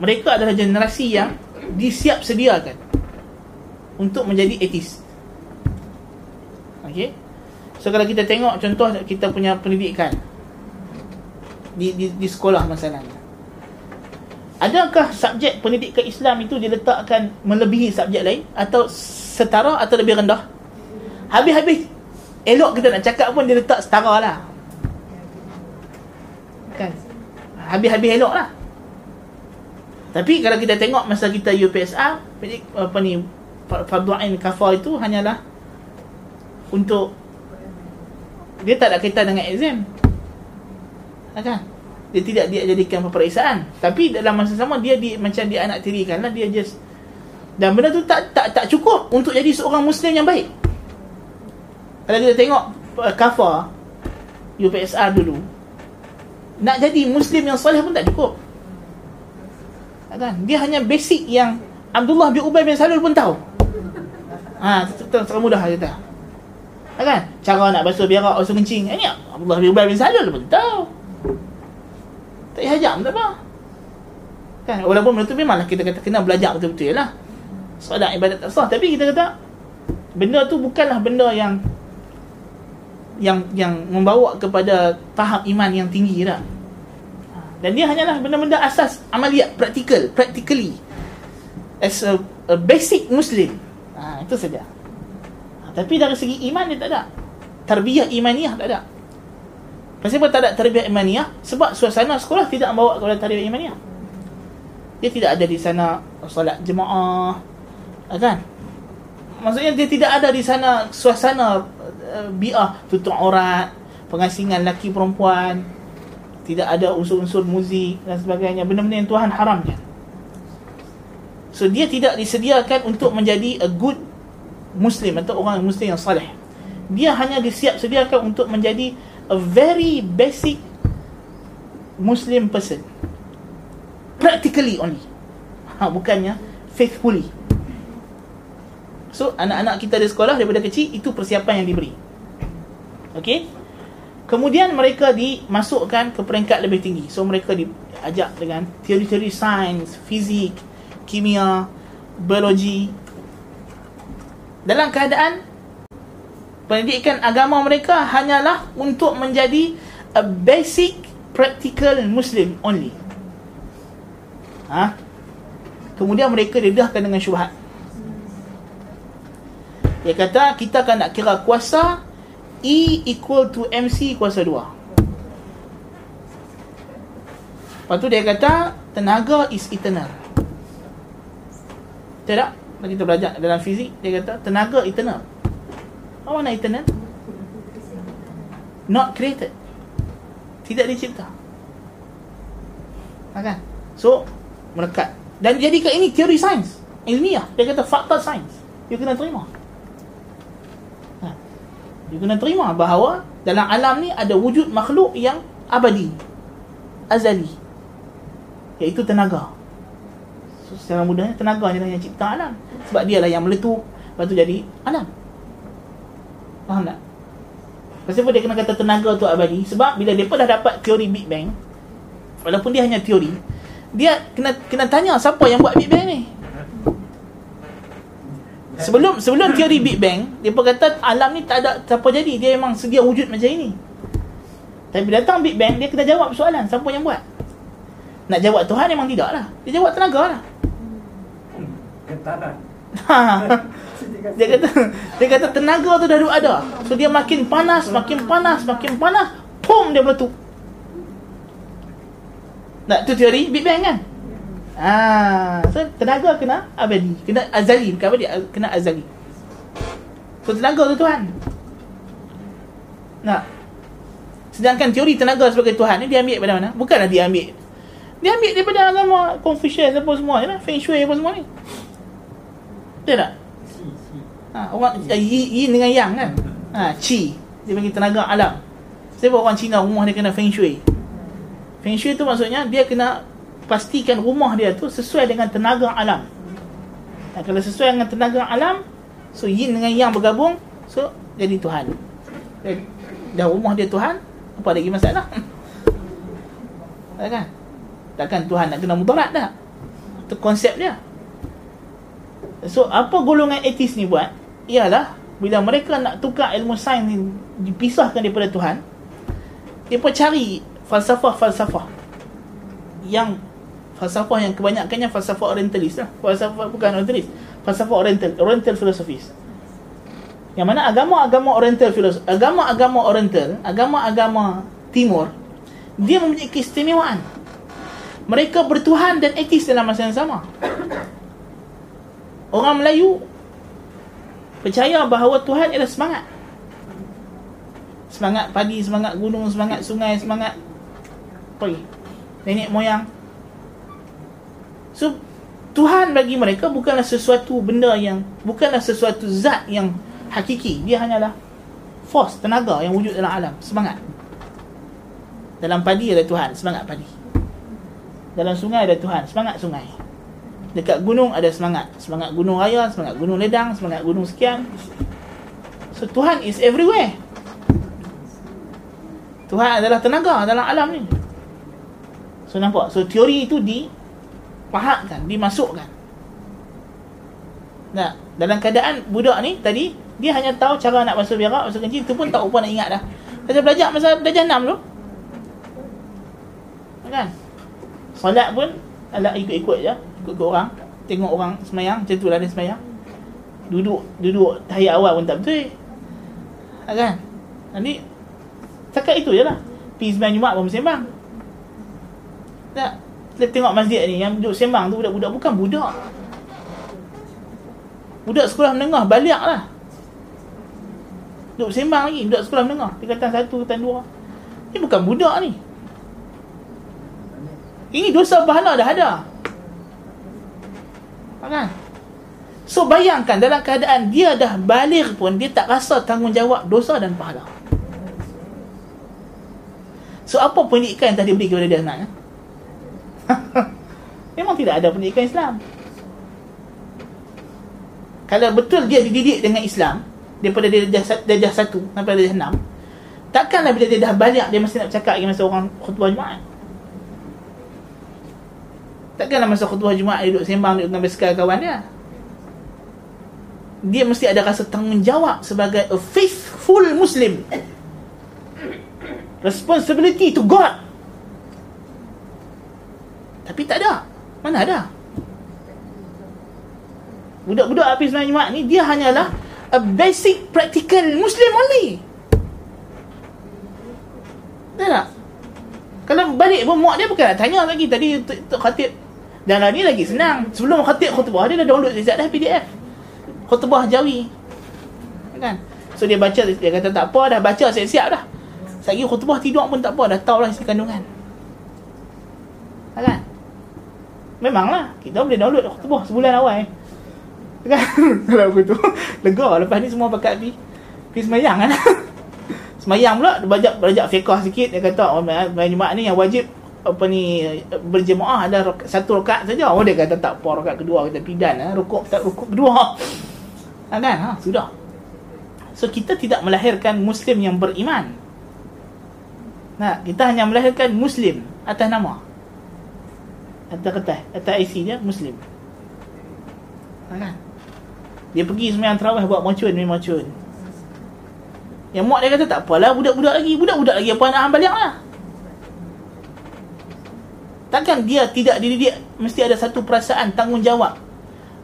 mereka adalah generasi yang disiap sediakan untuk menjadi etis. Okey. So kalau kita tengok contoh kita punya pendidikan di di, di sekolah masalahnya. Adakah subjek pendidikan Islam itu diletakkan melebihi subjek lain atau setara atau lebih rendah? Habis-habis elok kita nak cakap pun dia letak setara lah. Kan? Habis-habis elok lah. Tapi kalau kita tengok masa kita UPSR, apa ni, Fardu Ain Kafar itu hanyalah untuk dia tak ada kaitan dengan exam. Kan? dia tidak dia jadikan peperiksaan tapi dalam masa sama dia di macam dia anak tirikan lah dia just dan benda tu tak tak tak cukup untuk jadi seorang muslim yang baik kalau kita tengok uh, kafar UPSR dulu nak jadi muslim yang soleh pun tak cukup kan dia hanya basic yang Abdullah bin Ubay bin Salul pun tahu ha terlalu mudah kata kan? Cara nak basuh biara basuh kencing. Ini Abdullah bin Ubay bin Salul pun tahu. Tak payah tak apa. Kan? Walaupun benda tu memanglah kita kata kena belajar betul-betul lah. Solat ibadat tak sah. Tapi kita kata benda tu bukanlah benda yang yang yang membawa kepada tahap iman yang tinggi dah. Dan dia hanyalah benda-benda asas amaliat praktikal practically. As a, a basic muslim. Ha, itu saja tapi dari segi iman dia tak ada tarbiyah imaniah tak ada Kenapa tak ada tarbiyah imaniyah? Sebab suasana sekolah tidak membawa kepada tarbiyah imaniyah. Dia tidak ada di sana solat jemaah. Kan? Maksudnya dia tidak ada di sana suasana uh, bi'ah tutup aurat, pengasingan laki perempuan. Tidak ada unsur-unsur muzik dan sebagainya. Benda-benda yang Tuhan haramkan. So dia tidak disediakan untuk menjadi a good Muslim atau orang Muslim yang salih. Dia hanya disiap sediakan untuk menjadi a very basic Muslim person. Practically only. Ha, bukannya faithfully. So, anak-anak kita di sekolah daripada kecil, itu persiapan yang diberi. Okay? Kemudian mereka dimasukkan ke peringkat lebih tinggi. So, mereka diajak dengan teori-teori sains, fizik, kimia, biologi. Dalam keadaan pendidikan agama mereka hanyalah untuk menjadi a basic practical Muslim only. Ha? Kemudian mereka didahkan dengan syubhat. Dia kata kita akan nak kira kuasa E equal to MC kuasa 2. Lepas tu dia kata tenaga is eternal. Tidak? Kita belajar dalam fizik dia kata tenaga eternal. Apa makna eternal? Not created. Tidak dicipta. Ha, kan? So, melekat. Dan jadikan ini teori sains. Ilmiah. Dia kata fakta sains. You kena terima. Ha. You kena terima bahawa dalam alam ni ada wujud makhluk yang abadi. Azali. Iaitu tenaga. So, secara mudahnya tenaga ni yang cipta alam. Sebab dia lah yang meletup. Lepas tu jadi alam. Faham tak? Kenapa dia kena kata tenaga tu abadi? Sebab bila dia dah dapat teori Big Bang, walaupun dia hanya teori, dia kena kena tanya siapa yang buat Big Bang ni. Sebelum sebelum teori Big Bang, dia pun kata alam ni tak ada siapa jadi, dia memang sedia wujud macam ini. Tapi datang Big Bang, dia kena jawab soalan, siapa yang buat? Nak jawab Tuhan memang tidak lah. Dia jawab tenaga lah. Getaran. <laughs> dia kata dia kata tenaga tu dah ada. So dia makin panas, makin panas, makin panas, pum dia meletup. Nak tu teori Big Bang kan? Ah, so tenaga kena abadi, kena azali, bukan apa dia kena azali. So tenaga tu Tuhan. Nah. Sedangkan teori tenaga sebagai Tuhan ni dia ambil daripada mana? Bukanlah dia ambil. Dia ambil daripada agama Confucius apa semua ni lah, Feng Shui apa semua ni. Betul tak? Ha, orang yin dengan yang kan? Ha, chi. Dia panggil tenaga alam. Sebab orang Cina rumah dia kena feng shui. Feng shui tu maksudnya dia kena pastikan rumah dia tu sesuai dengan tenaga alam. Dan kalau sesuai dengan tenaga alam, so yin dengan yang bergabung, so jadi Tuhan dah rumah dia Tuhan apa lagi masalah <laughs> kan takkan Tuhan nak kena mudarat tak itu konsep dia so apa golongan etis ni buat? Ialah bila mereka nak tukar ilmu sains ni dipisahkan daripada Tuhan mereka cari falsafah-falsafah. Yang falsafah yang kebanyakannya falsafah orientalis lah. Falsafah bukan orientalis falsafah oriental oriental philosophies. Yang mana agama-agama oriental agama-agama oriental agama-agama timur dia mempunyai keistimewaan. Mereka bertuhan dan etis dalam masa yang sama orang Melayu percaya bahawa Tuhan ialah semangat. Semangat padi, semangat gunung, semangat sungai, semangat apa nenek moyang. So Tuhan bagi mereka bukanlah sesuatu benda yang bukanlah sesuatu zat yang hakiki. Dia hanyalah force tenaga yang wujud dalam alam. Semangat. Dalam padi ada Tuhan semangat padi dalam sungai ada Tuhan semangat sungai dekat gunung ada semangat. Semangat gunung raya semangat gunung ledang semangat gunung sekian. So Tuhan is everywhere. Tuhan adalah tenaga dalam alam ni. So nampak? So teori itu dipahatkan dimasukkan. Nah dalam keadaan budak ni tadi dia hanya tahu cara nak basuh berak basuh kencing. Tu pun tak upah nak ingat dah. Saya belajar masa darjah 6 tu. Kan? Solat pun ala ikut-ikut je ikut-ikut orang tengok orang semayang macam tu lah dia semayang. Duduk duduk tahiyat awal pun tak betul. Kan? Nanti cakap itu je lah. Pergi sembahyang Jumat pun bersembang. Tak kita tengok masjid ni yang duduk sembang tu budak-budak bukan budak. Budak sekolah menengah balik lah. Duduk sembang lagi budak sekolah menengah. Tingkatan satu tingkatan dua. Ni bukan budak ni. Ini dosa pahala dah ada. Kan? So bayangkan dalam keadaan dia dah balik pun dia tak rasa tanggungjawab dosa dan pahala. So apa pendidikan yang tadi beri kepada dia sebenarnya? <laughs> Memang tidak ada pendidikan Islam. Kalau betul dia dididik dengan Islam daripada dia darjah, darjah satu sampai darjah enam, takkanlah bila dia dah balik dia mesti nak cakap dengan masa orang khutbah Jumaat. Takkanlah masa khutbah Jumaat dia duduk sembang dengan basikal kawan dia. Dia mesti ada rasa tanggungjawab sebagai a faithful Muslim. Responsibility to God. Tapi tak ada. Mana ada? Budak-budak habis sembahyang Jumaat ni dia hanyalah a basic practical Muslim only. Tak tak? Kalau balik pun mak dia bukan nak tanya lagi tadi Tok Khatib dan lagi lagi senang. Sebelum khatib khutbah dia dah download dia dah PDF. Khutbah Jawi. Kan? So dia baca dia kata tak apa dah baca siap-siap dah. Sagi khutbah tidur pun tak apa dah tahu lah isi kandungan. Kan? Memanglah kita boleh download khutbah sebulan awal eh. Kan? <laughs> Kalau begitu lega lepas ni semua pakat pi. Pi semayang kan. <laughs> semayang pula dia belajar belajar fiqh sikit dia kata oh Jumaat ni yang wajib apa ni berjemaah ada satu rakaat saja. Oh dia kata tak apa rakaat kedua kita pidan eh. Rukuk tak rukuk kedua. Ha, kan? Ha, sudah. So kita tidak melahirkan muslim yang beriman. Nah kita hanya melahirkan muslim atas nama. Atas kertas atas IC dia muslim. Ha, kan? Dia pergi sembahyang tarawih buat macun ni macun yang mak dia kata tak apalah budak-budak lagi budak-budak lagi apa nak balik lah Takkan dia tidak dididik mesti ada satu perasaan tanggungjawab.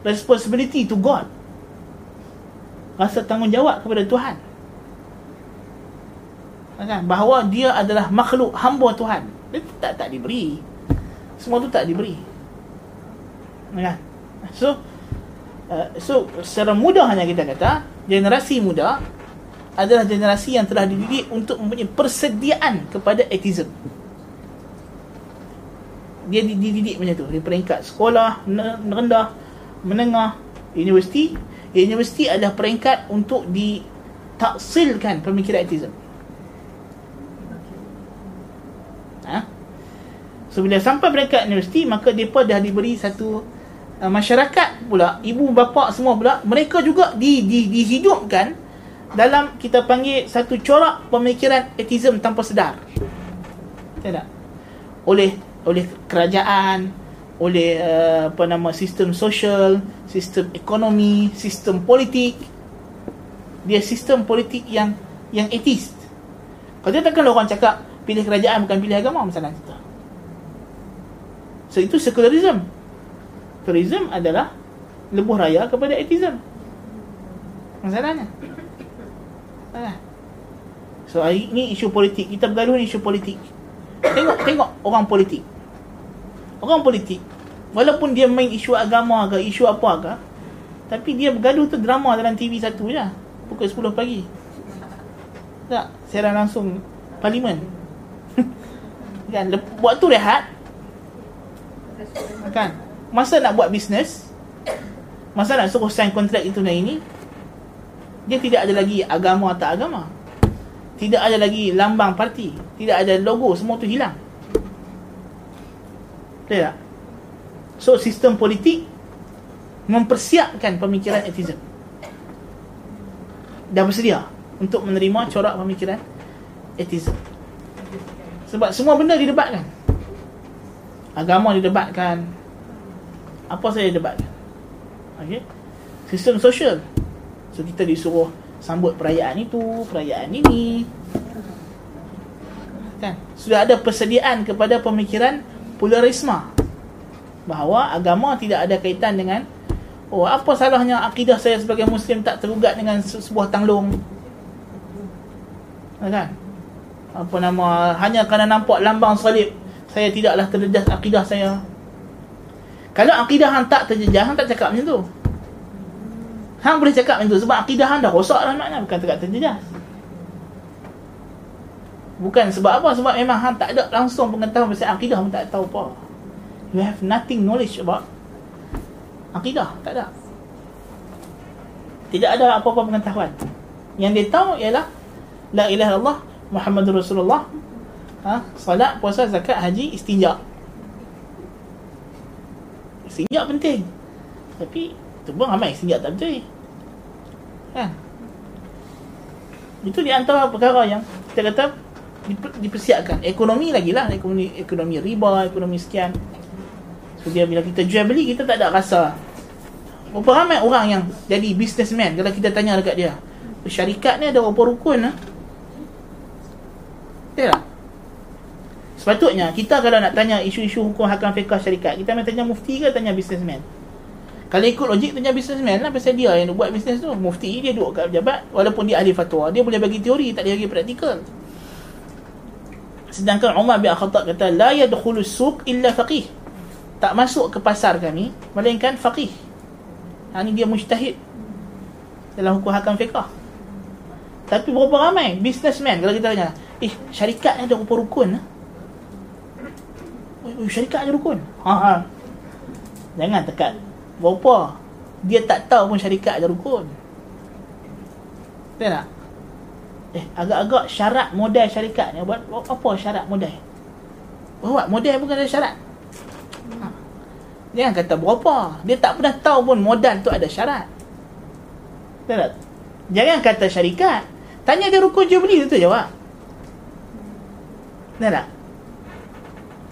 Responsibility to God. Rasa tanggungjawab kepada Tuhan. Kan? Bahawa dia adalah makhluk hamba Tuhan. Dia tak tak diberi. Semua tu tak diberi. Kan? So uh, so secara mudahnya kita kata generasi muda adalah generasi yang telah dididik untuk mempunyai persediaan kepada atheism dia dididik macam tu di peringkat sekolah rendah menengah universiti universiti adalah peringkat untuk ditaksilkan pemikiran ateism ha? so bila sampai peringkat universiti maka mereka dah diberi satu uh, masyarakat pula ibu bapa semua pula mereka juga di, di, dihidupkan dalam kita panggil satu corak pemikiran etism tanpa sedar. Tak Oleh oleh kerajaan, oleh uh, apa nama sistem sosial, sistem ekonomi, sistem politik. Dia sistem politik yang yang etis. Kalau dia takkan orang cakap pilih kerajaan bukan pilih agama masalah kita. So itu secularism. Secularism adalah lebuh raya kepada etism. Masalahnya. So hari ni isu politik Kita bergaduh ni isu politik Tengok tengok orang politik Orang politik Walaupun dia main isu agama ke Isu apa ke Tapi dia bergaduh tu drama dalam TV satu je Pukul 10 pagi. Tak Siaran langsung Parlimen. <laughs> Kan Buat tu rehat. Kan Masa nak buat bisnes Masa nak suruh sign kontrak itu dan ini dia tidak ada lagi agama tak agama. Tidak ada lagi lambang parti. Tidak ada logo semua tu hilang betul tak? So sistem politik mempersiapkan pemikiran etism dah bersedia untuk menerima corak pemikiran etism sebab semua benda didebatkan. Agama didebatkan. Apa saja didebatkan. Okey? Sistem sosial. So kita disuruh sambut perayaan itu, perayaan ini. Kan? Sudah ada persediaan kepada pemikiran pluralisme bahawa agama tidak ada kaitan dengan oh apa salahnya akidah saya sebagai muslim tak terugat dengan sebuah tanglung. Kan? Apa nama hanya kerana nampak lambang salib saya tidaklah terjejas akidah saya. Kalau akidah hang tak terjejas, hang tak cakap macam tu. Hang boleh cakap macam tu sebab akidah hang dah rosak maknanya bukan tegak terjejas. Bukan sebab apa? Sebab memang hang tak ada langsung pengetahuan pasal akidah pun tak tahu apa. You have nothing knowledge about akidah, tak ada. Tidak ada apa-apa pengetahuan. Yang dia tahu ialah la ilaha illallah Muhammadur Rasulullah. Ha, salat, puasa, zakat, haji, istinja. Istinja penting. Tapi tu pun ramai istinja tak betul. Kan? Itu di antara perkara yang kita kata dipersiapkan. Ekonomi lagi lah. Ekonomi, ekonomi riba, ekonomi sekian. So dia bila kita jual beli, kita tak ada rasa. Berapa ramai orang yang jadi businessman kalau kita tanya dekat dia. Syarikat ni ada berapa rukun lah? Betul tak? Sepatutnya kita kalau nak tanya isu-isu hukum hakam fiqah syarikat, kita nak tanya mufti ke tanya businessman? Kalau ikut logik tanya businessman lah pasal dia yang buat bisnes tu. Mufti dia duduk kat pejabat walaupun dia ahli fatwa, dia boleh bagi teori tak dia bagi praktikal. Sedangkan Umar bin Khattab kata la yadkhulu suq illa faqih. Tak masuk ke pasar kami melainkan faqih. Ha ni dia mujtahid dalam hukum hakam fiqh. Tapi berapa ramai businessman kalau kita tanya, eh syarikat ada berapa rukun? Oh, syarikat ada rukun. Ha ha. Jangan tekat Berapa? Dia tak tahu pun syarikat ada rukun. Betul tak? Eh, agak-agak syarat modal syarikat ni. Buat, apa syarat modal? Buat modal bukan ada syarat. Ha. Jangan kata berapa. Dia tak pernah tahu pun modal tu ada syarat. Betul tak? Jangan kata syarikat. Tanya dia rukun jual beli tu jawab. Betul tak?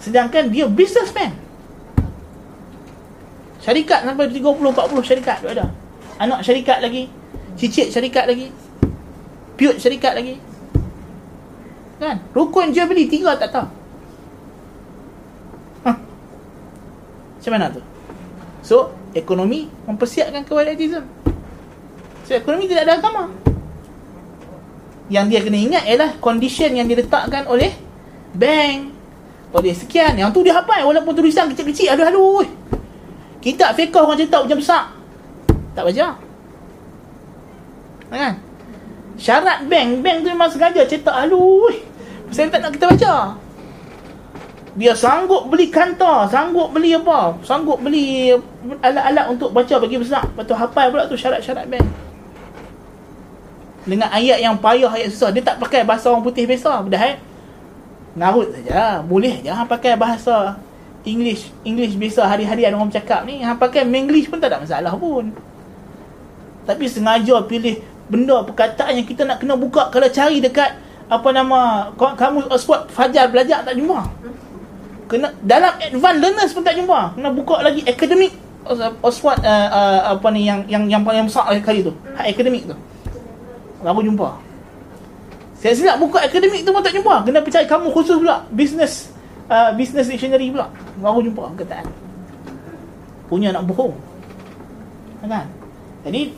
Sedangkan dia businessman. Syarikat sampai 30 40 syarikat tu ada. Anak syarikat lagi, cicit syarikat lagi. Piut syarikat lagi. Kan? Rukun jual beli tiga tak tahu. Ha. Macam mana tu? So, ekonomi mempersiapkan kewalitism. So, ekonomi tidak ada agama. Yang dia kena ingat ialah condition yang diletakkan oleh bank. Oleh sekian. Yang tu dia hafal walaupun tulisan kecil-kecil. Aduh, aduh. Kitab fiqh orang cerita macam besar. Tak baca. Kan? Syarat bank, bank tu memang sengaja cetak halus. Pasal tak nak kita baca. Dia sanggup beli kantor, sanggup beli apa? Sanggup beli alat-alat untuk baca bagi besar. Lepas tu hafal pula tu syarat-syarat bank. Dengan ayat yang payah, ayat susah. Dia tak pakai bahasa orang putih biasa. Dah eh? Ngarut saja. Boleh jangan pakai bahasa English English biasa hari-hari ada orang bercakap ni hang pakai Menglish pun tak ada masalah pun tapi sengaja pilih benda perkataan yang kita nak kena buka kalau cari dekat apa nama kamu Oxford Fajar belajar tak jumpa. Kena dalam advance learners pun tak jumpa. Kena buka lagi akademik Oxford uh, uh, apa ni yang yang yang paling besar kali tu. Hak akademik tu. Baru jumpa. Saya silap buka akademik tu pun tak jumpa. Kena percaya kamu khusus pula business uh, business dictionary pula. Baru jumpa perkataan. Punya nak bohong. Kan? Jadi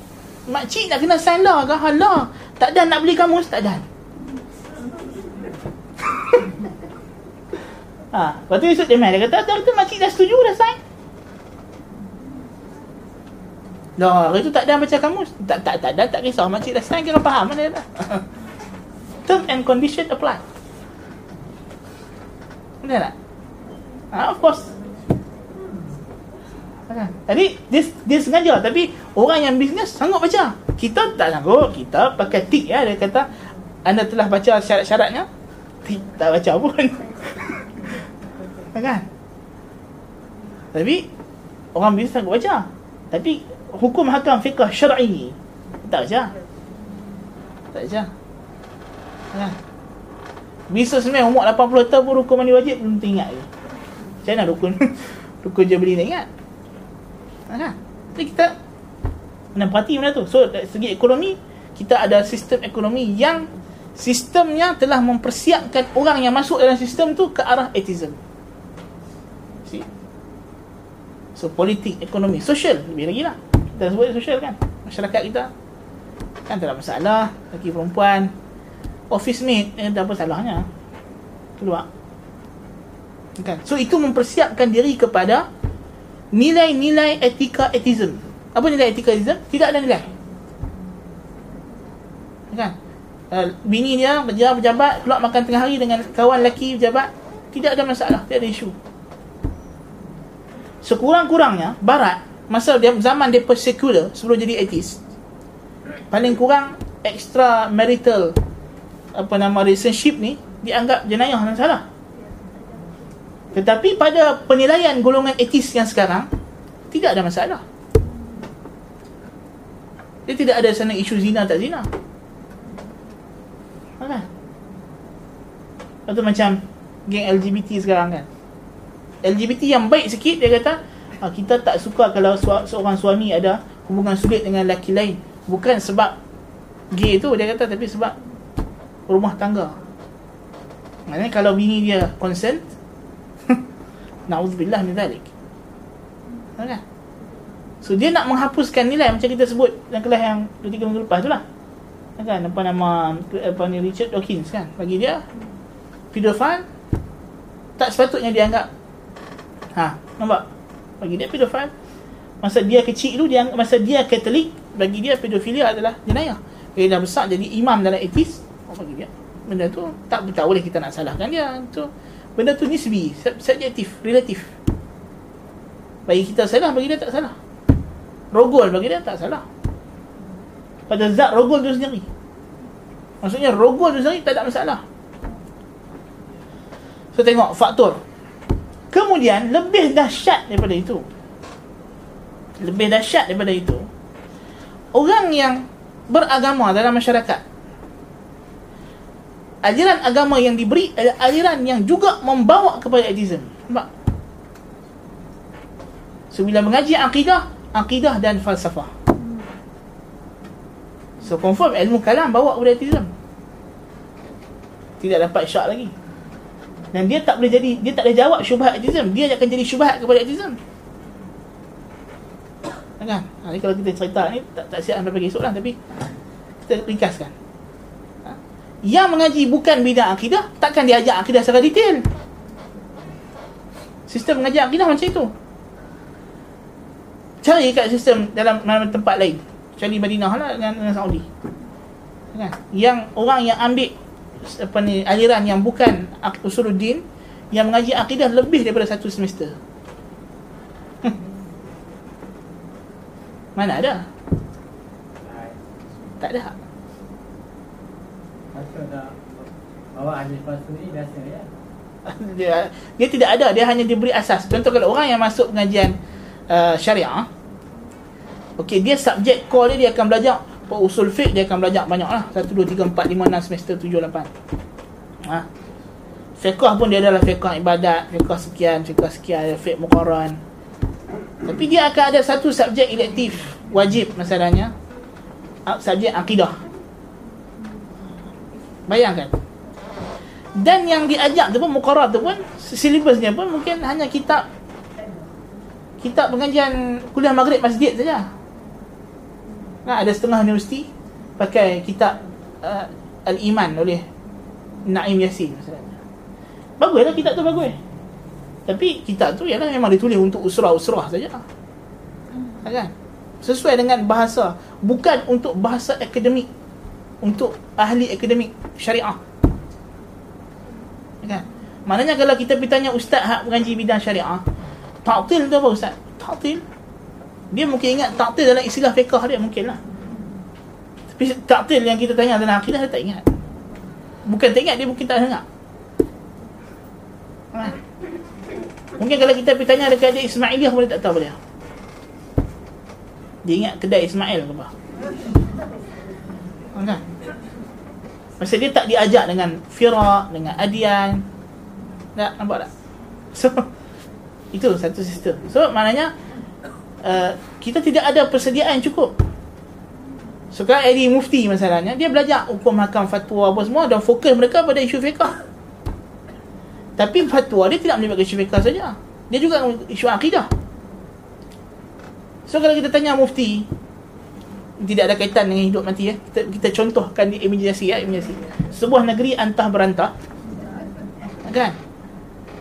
makcik nak kena sign lah ke halah. Tak ada nak beli kamus, tak ada. <laughs> ha, lepas tu Yusuf dia main. Dia kata, tu makcik dah setuju dah sign. Dah, hari tu tak ada baca kamus. Tak tak tak ada, tak kisah. Makcik dah sign kira faham mana dah. <laughs> Term and condition apply. Betul tak? Ha, of course. Kan? Jadi dia, dia sengaja tapi orang yang bisnes sanggup baca. Kita tak sanggup. Kita pakai tik ya dia kata anda telah baca syarat-syaratnya. Tik tak baca pun. <laughs> kan? Tapi orang bisnes sanggup baca. Tapi hukum hakam fiqh syar'i tak baca. Tak baca. Kan? Bisa sebenarnya umur 80 tahun pun rukun mandi wajib belum teringat lagi. Macam mana rukun <laughs> rukun je beli nak ingat? Ha? Jadi kita kena perhati benda tu. So dari segi ekonomi kita ada sistem ekonomi yang sistemnya telah mempersiapkan orang yang masuk dalam sistem tu ke arah atheism. See? So politik, ekonomi, sosial lebih lagi lah. Kita sebut sosial kan. Masyarakat kita kan tak masalah lelaki perempuan office mate eh, tak apa salahnya keluar kan so itu mempersiapkan diri kepada nilai-nilai etika etism apa nilai etika etism tidak ada nilai. Kan? Uh, bini dia berjabat, berjabat keluar makan tengah hari dengan kawan lelaki berjabat tidak ada masalah tidak ada isu. Sekurang-kurangnya barat masa dia zaman dia secular sebelum jadi atheist paling kurang extra marital apa nama relationship ni dianggap jenayah dan salah tetapi pada penilaian golongan etis yang sekarang tidak ada masalah. Dia tidak ada sana isu zina tak zina. Kan atau macam geng LGBT sekarang kan. LGBT yang baik sikit dia kata ah, kita tak suka kalau seorang suami ada hubungan sulit dengan lelaki lain. Bukan sebab gay tu dia kata tapi sebab rumah tangga. Maknanya kalau bini dia consent na'udzubillah min dhalik kan so dia nak menghapuskan nilai macam kita sebut dalam kelas yang 2-3 minggu lepas tu lah kan apa nama apa ni Richard Dawkins kan bagi dia pedophile tak sepatutnya dianggap ha nampak bagi dia pedophile masa dia kecil tu dia masa dia katolik bagi dia pedofilia adalah jenayah. Dia dah besar jadi imam dalam etis. Oh bagi dia. Benda tu tak tak boleh kita nak salahkan dia. Tu benda tu nisbi, subjektif, relatif. Bagi kita salah, bagi dia tak salah. Rogol bagi dia tak salah. Pada zat rogol tu sendiri. Maksudnya rogol tu sendiri tak ada masalah. So tengok faktor. Kemudian lebih dahsyat daripada itu. Lebih dahsyat daripada itu orang yang beragama dalam masyarakat aliran agama yang diberi adalah aliran yang juga membawa kepada atheism nampak so bila mengaji akidah akidah dan falsafah. So confirm ilmu kalam bawa kepada atheism tidak dapat syak lagi. Dan dia tak boleh jadi dia tak boleh jawab syubhat atheism dia akan jadi syubhat kepada atheism kan? Ha, ni kalau kita cerita ni tak, tak siap sampai pagi esok lah tapi kita ringkaskan? Yang mengaji bukan bidang akidah takkan diajar akidah secara detail sistem mengajar akidah macam itu cari kat sistem dalam, dalam tempat lain cari Madinah lah dengan, dengan Saudi kan? yang orang yang ambil apa ni aliran yang bukan usuluddin yang mengaji akidah lebih daripada satu semester Mana ada? Tak ada. Bawa ahli pasuri biasa ya. <laughs> dia, dia tidak ada, dia hanya diberi asas. Contoh kalau orang yang masuk pengajian uh, syariah, okey dia subjek core dia dia akan belajar usul fiqh dia akan belajar banyak lah 1, 2, 3, 4, 5, 6 semester 7, 8 ha. fiqh pun dia adalah fiqh ibadat fiqh sekian, fiqh sekian fiqh muqaran tapi dia akan ada satu subjek elektif wajib masalahnya subjek akidah bayangkan dan yang diajak tu pun muqarar tu pun silibusnya pun mungkin hanya kitab kitab pengajian kuliah maghrib masjid saja Nah, ada setengah universiti pakai kitab uh, Al-Iman oleh Naim Yasin misalnya. Baguslah kitab tu bagus. Tapi kitab tu ialah memang ditulis untuk usrah-usrah saja. Hmm. Kan? Sesuai dengan bahasa, bukan untuk bahasa akademik. Untuk ahli akademik syariah. Kan? Maknanya kalau kita pergi tanya ustaz hak mengaji bidang syariah, ta'til tu apa ustaz? Ta'til dia mungkin ingat taktil dalam istilah fiqah dia mungkin lah tapi taktil yang kita tanya dalam akidah dia tak ingat bukan tak ingat dia mungkin tak dengar ha. mungkin kalau kita pergi tanya dekat dia Ismailiyah boleh tak tahu boleh dia ingat kedai Ismail ke apa kan Masa dia tak diajak dengan firak, dengan adian. Tak, nampak tak? So, <laughs> itu satu sistem. So, maknanya, Uh, kita tidak ada persediaan cukup. Sekarang Edi Mufti masalahnya, dia belajar hukum hakam fatwa apa semua dan fokus mereka pada isu fiqah. <laughs> Tapi fatwa dia tidak melibatkan isu fiqah saja. Dia juga isu akidah. So kalau kita tanya Mufti, tidak ada kaitan dengan hidup mati ya. Kita, kita contohkan di imajinasi ya, imajinasi. Sebuah negeri antah berantah. Kan?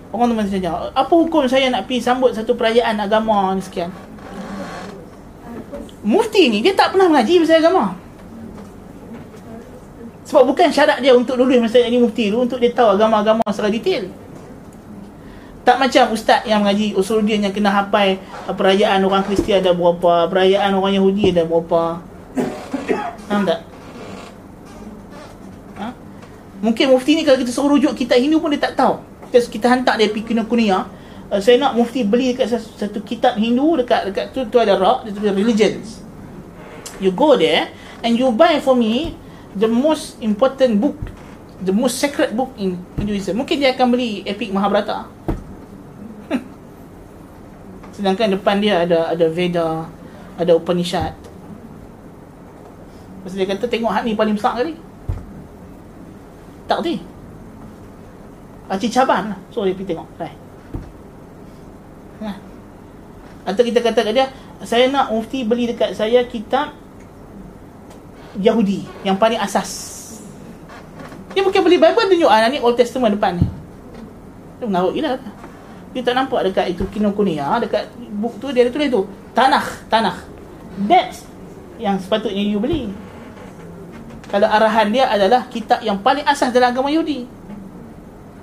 Orang tu masih tanya, apa hukum saya nak pergi sambut satu perayaan agama ni sekian? Mufti ni dia tak pernah mengaji pasal agama. Sebab bukan syarat dia untuk lulus masa jadi mufti tu untuk dia tahu agama-agama secara detail. Tak macam ustaz yang mengaji usul dia yang kena hafal perayaan orang Kristian ada berapa, perayaan orang Yahudi ada berapa. Faham tak? Ha? Mungkin mufti ni kalau kita suruh rujuk kitab Hindu pun dia tak tahu. Kita, kita hantar dia pergi kunia-kunia, uh, saya nak mufti beli dekat satu, satu kitab Hindu dekat dekat tu tu ada rak dia tulis religions you go there and you buy for me the most important book the most sacred book in Hinduism mungkin dia akan beli epic Mahabharata <laughs> sedangkan depan dia ada ada Veda ada Upanishad Masa dia kata tengok hak ni paling besar kali tak ni Acik caban lah So dia pergi tengok Right Ha. Atau kita kata kat dia, saya nak mufti beli dekat saya kitab Yahudi yang paling asas. Dia mungkin beli Bible tunjuk ah ni Old Testament depan ni. Dia mengarut gila. Dia tak nampak dekat itu Kinokuniya, dekat buk tu dia ada tulis tu. Tanah, tanah. That's yang sepatutnya you beli. Kalau arahan dia adalah kitab yang paling asas dalam agama Yahudi.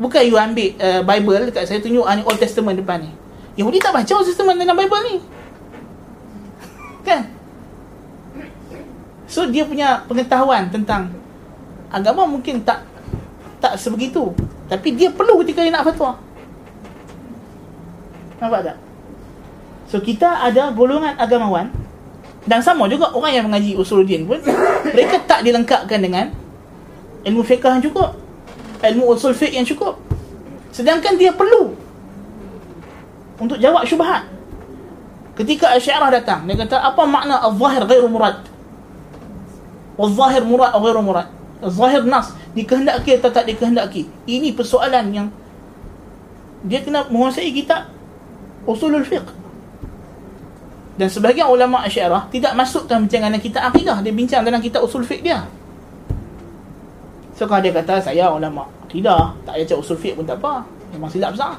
Bukan you ambil uh, Bible dekat saya tunjuk ni Old Testament depan ni. Yahudi tak baca sistem dalam Bible ni. <laughs> Kan? So dia punya pengetahuan tentang agama mungkin tak tak sebegitu. Tapi dia perlu ketika dia nak fatwa. Nampak tak? So kita ada golongan agamawan dan sama juga orang yang mengaji usuluddin pun mereka tak dilengkapkan dengan ilmu fiqh yang cukup ilmu usul fiqh yang cukup sedangkan dia perlu untuk jawab syubhat. Ketika Asy'ariyah datang, dia kata apa makna al-zahir ghairu murad? Al-zahir murad atau ghairu murad? Al-zahir nas dikehendaki atau tak dikehendaki? Ini persoalan yang dia kena menguasai kitab usulul fiqh. Dan sebahagian ulama Asy'ariyah tidak masukkan bincangan kita akidah, dia bincang dalam kitab usul fiqh dia. So kalau dia kata saya ulama akidah, tak baca usul fiqh pun tak apa. Memang silap besar.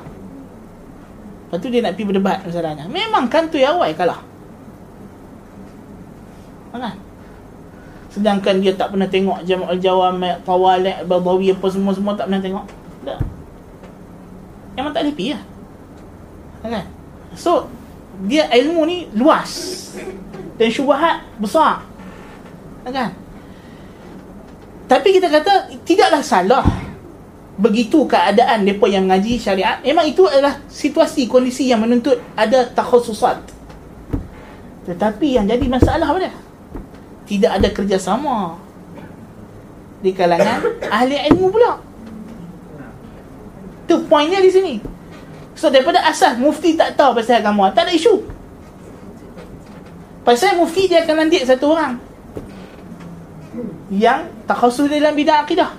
Lepas tu dia nak pergi berdebat masalahnya. Memang kantoi awal kalah. Kan? Sedangkan dia tak pernah tengok Jama'ul Jawami, Tawalik, Badawi apa semua-semua tak pernah tengok. Tak. Memang tak lepi lah. Kan? So, dia ilmu ni luas. Dan syubahat besar. Kan? Tapi kita kata, tidaklah salah begitu keadaan mereka yang mengaji syariat memang itu adalah situasi kondisi yang menuntut ada takhususat tetapi yang jadi masalah apa dia tidak ada kerjasama di kalangan ahli ilmu pula tu poinnya di sini so daripada asas mufti tak tahu pasal agama tak ada isu. Pasal mufti dia akan lantik satu orang yang tak khusus dalam bidang akidah.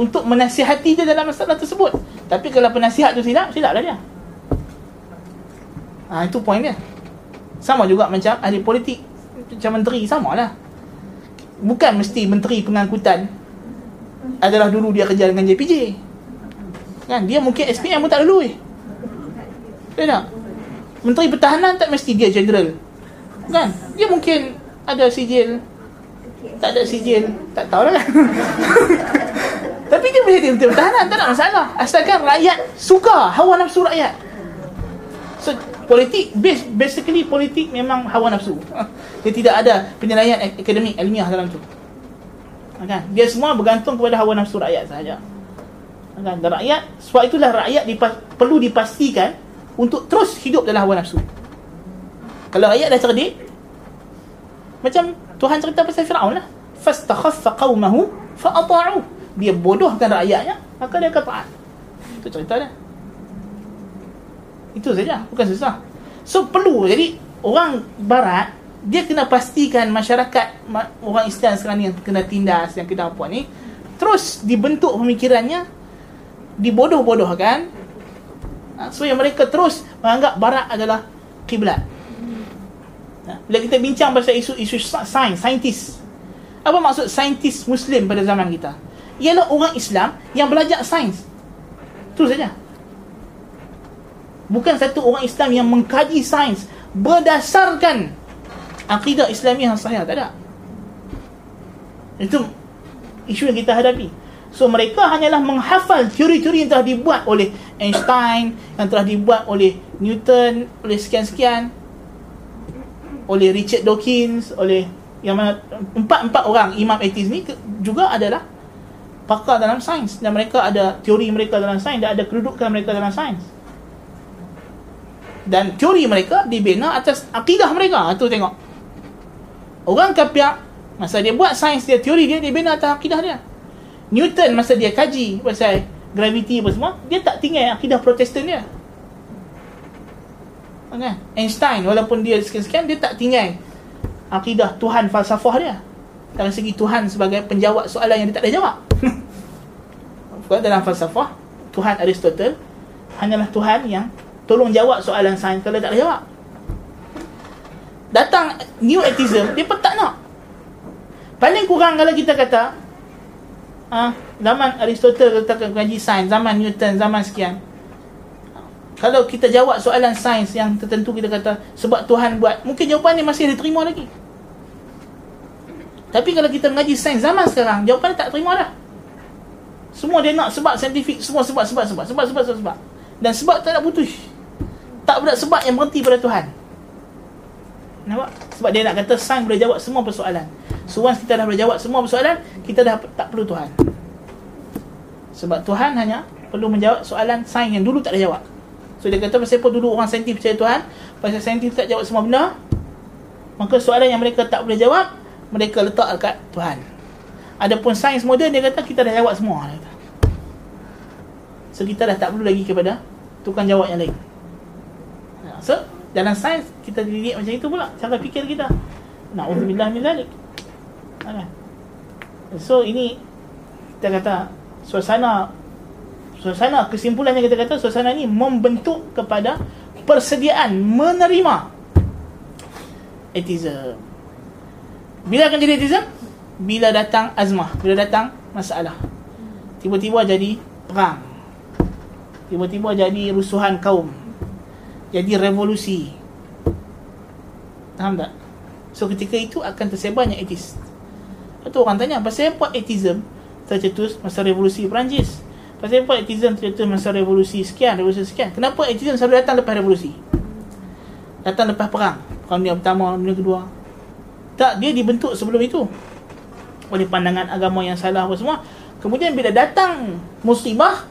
Untuk menasihati dia dalam masalah tersebut. Tapi kalau penasihat tu silap silaplah dia. Ha, itu poin dia. Sama juga macam ahli politik macam menteri samalah. Bukan mesti menteri pengangkutan adalah dulu dia kerja dengan JPJ kan? Dia mungkin SPM pun tak dulu eh dia tak? Menteri pertahanan tak mesti dia general. Kan? Dia mungkin ada sijil. Tak ada sijil. Tak tahu lah kan <laughs> tapi dia boleh jadi menteri pertahanan tak ada masalah. Asalkan rakyat suka hawa nafsu rakyat. So politik basically politik memang hawa nafsu. <laughs> Dia tidak ada penilaian akademik ilmiah dalam tu. Kan? Dia semua bergantung kepada hawa nafsu rakyat sahaja. Kan? Dan rakyat sebab itulah rakyat dipas, perlu dipastikan untuk terus hidup dalam hawa nafsu. Kalau rakyat dah cerdik macam Tuhan cerita pasal Firaun lah. Fastakhaffa qaumahu fa'ata'u. Dia bodohkan rakyatnya maka dia akan taat. Itu cerita dia. Itu saja, bukan susah. So perlu. Jadi orang barat dia kena pastikan masyarakat orang Islam sekarang ni yang kena tindas yang kena apa ni terus dibentuk pemikirannya dibodoh-bodohkan ha, so yang mereka terus menganggap barat adalah kiblat. Ha, bila kita bincang pasal isu-isu sains saintis. Apa maksud saintis muslim pada zaman kita? Ialah orang Islam yang belajar sains. Itu saja. Bukan satu orang Islam yang mengkaji sains berdasarkan akidah Islamiah yang sahih tak ada. Itu isu yang kita hadapi so mereka hanyalah menghafal teori-teori yang telah dibuat oleh Einstein yang telah dibuat oleh Newton oleh sekian-sekian oleh Richard Dawkins oleh yang mana empat-empat orang imam etis ni juga adalah pakar dalam sains. Dan mereka ada teori mereka dalam sains dan ada kedudukan mereka dalam sains. Dan teori mereka dibina atas akidah mereka. Itu tengok. Orang kafir masa dia buat sains dia teori dia dibina atas akidah dia Newton masa dia kaji pasal graviti apa semua dia tak tinggal akidah protestan dia. Okay. Einstein walaupun dia sekian-sekian dia tak tinggal akidah Tuhan falsafah dia. Dari segi Tuhan sebagai penjawab soalan yang dia tak ada jawab. <laughs> Dalam falsafah Tuhan Aristotle hanyalah Tuhan yang tolong jawab soalan sains kalau tak jawab. Datang new atheism dia pun tak nak. Paling kurang kalau kita kata ah, zaman Aristotle kita kaji sains zaman Newton zaman sekian. Kalau kita jawab soalan sains yang tertentu kita kata sebab Tuhan buat mungkin jawapan ni masih diterima lagi. Tapi kalau kita mengaji sains zaman sekarang jawapan tak terima dah. Semua dia nak sebab saintifik semua sebab sebab sebab sebab sebab sebab, sebab. dan sebab tak nak putus. Tak pula sebab yang berhenti pada Tuhan Nampak? Sebab dia nak kata sains boleh jawab semua persoalan. So once kita dah boleh jawab semua persoalan Kita dah tak perlu Tuhan. Sebab Tuhan hanya perlu menjawab soalan sains yang dulu tak ada jawab. So dia kata pasal apa dulu orang saintis percaya Tuhan Pasal saintis tak jawab semua benda Maka soalan yang mereka tak boleh jawab Mereka letak dekat Tuhan. Adapun sains moden dia kata kita dah jawab semua So kita dah tak perlu lagi kepada Tukang jawab yang lain. So, dalam sains kita dididik macam itu pula cara fikir kita. Nauzubillah min zalik. So, ini kita kata suasana suasana kesimpulannya kita kata suasana ini membentuk kepada persediaan menerima atheism. Bila akan jadi atheism? Bila datang azmah, bila datang masalah. Tiba-tiba jadi perang. Tiba-tiba jadi rusuhan kaum jadi revolusi. Faham tak? So ketika itu akan tersebarnya etis Lepas tu orang tanya pasal apa atheism tercetus masa revolusi Perancis? Pasal apa atheism tercetus masa revolusi sekian revolusi sekian? Kenapa atheism selalu datang lepas revolusi? Datang lepas perang. Perang dunia pertama dunia kedua. Tak dia dibentuk sebelum itu. Oleh pandangan agama yang salah apa semua. Kemudian bila datang musibah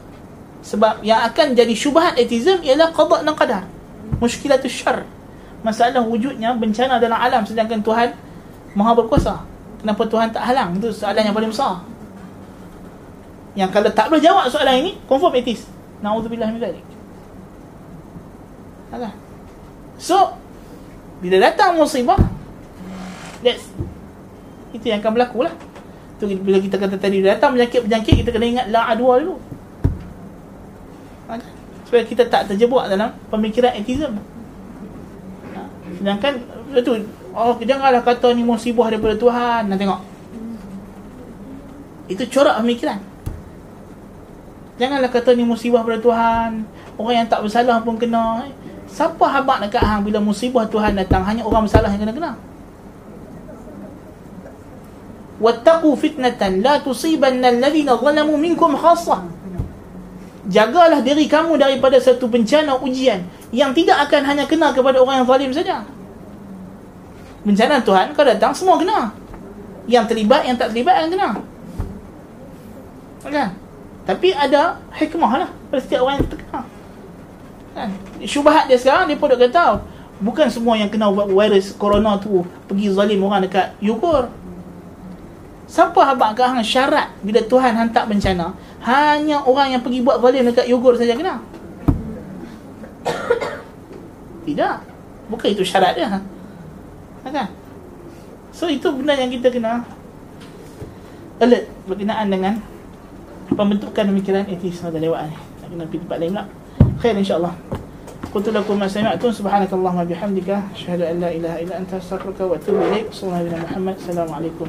sebab yang akan jadi syubhat atheism ialah qada dan qadar muskilatul syar masalah wujudnya bencana dalam alam sedangkan Tuhan Maha berkuasa. Kenapa Tuhan tak halang? Itu soalan yang paling besar. Yang kalau tak boleh jawab soalan ini, confirm etis. Na'udzubillah min zalik. Alah. So, bila datang musibah, that's itu yang akan berlaku lah. Bila kita kata tadi datang penyakit-penyakit kita kena ingat la adwa dulu. Supaya kita tak terjebak dalam pemikiran atheism. Ha? Sedangkan itu oh janganlah kata ni musibah daripada Tuhan. Nak tengok. Itu corak pemikiran. Janganlah kata ni musibah daripada Tuhan. Orang yang tak bersalah pun kena. Siapa habaq dekat hang bila musibah Tuhan datang hanya orang bersalah yang kena kena? Wattaqu fitnatan la tusibanna alladhina zalamu minkum khassah. Jagalah diri kamu daripada satu bencana ujian yang tidak akan hanya kena kepada orang yang zalim saja. Bencana Tuhan kau datang semua kena. Yang terlibat yang tak terlibat yang kena. Kan? Tapi ada hikmah lah pada setiap orang yang terkena. Kan? Syubahat dia sekarang dia pun kata bukan semua yang kena virus corona tu pergi zalim orang dekat Yugur. Siapa habaq hang syarat bila Tuhan hantar bencana hanya orang yang pergi buat zalim dekat Yugur saja kena? Tidak. Bukan itu syarat dia. Kan? So itu benda yang kita kena alert berkenaan dengan pembentukan pemikiran etis pada lewat ni. Nak kena pergi tempat lain pula. خير إن شاء الله قلت لكم ما سمعتم سبحانك اللهم وبحمدك أشهد أن لا إله إلا أنت أستغفرك وأتوب إليك صلى الله عليه محمد السلام عليكم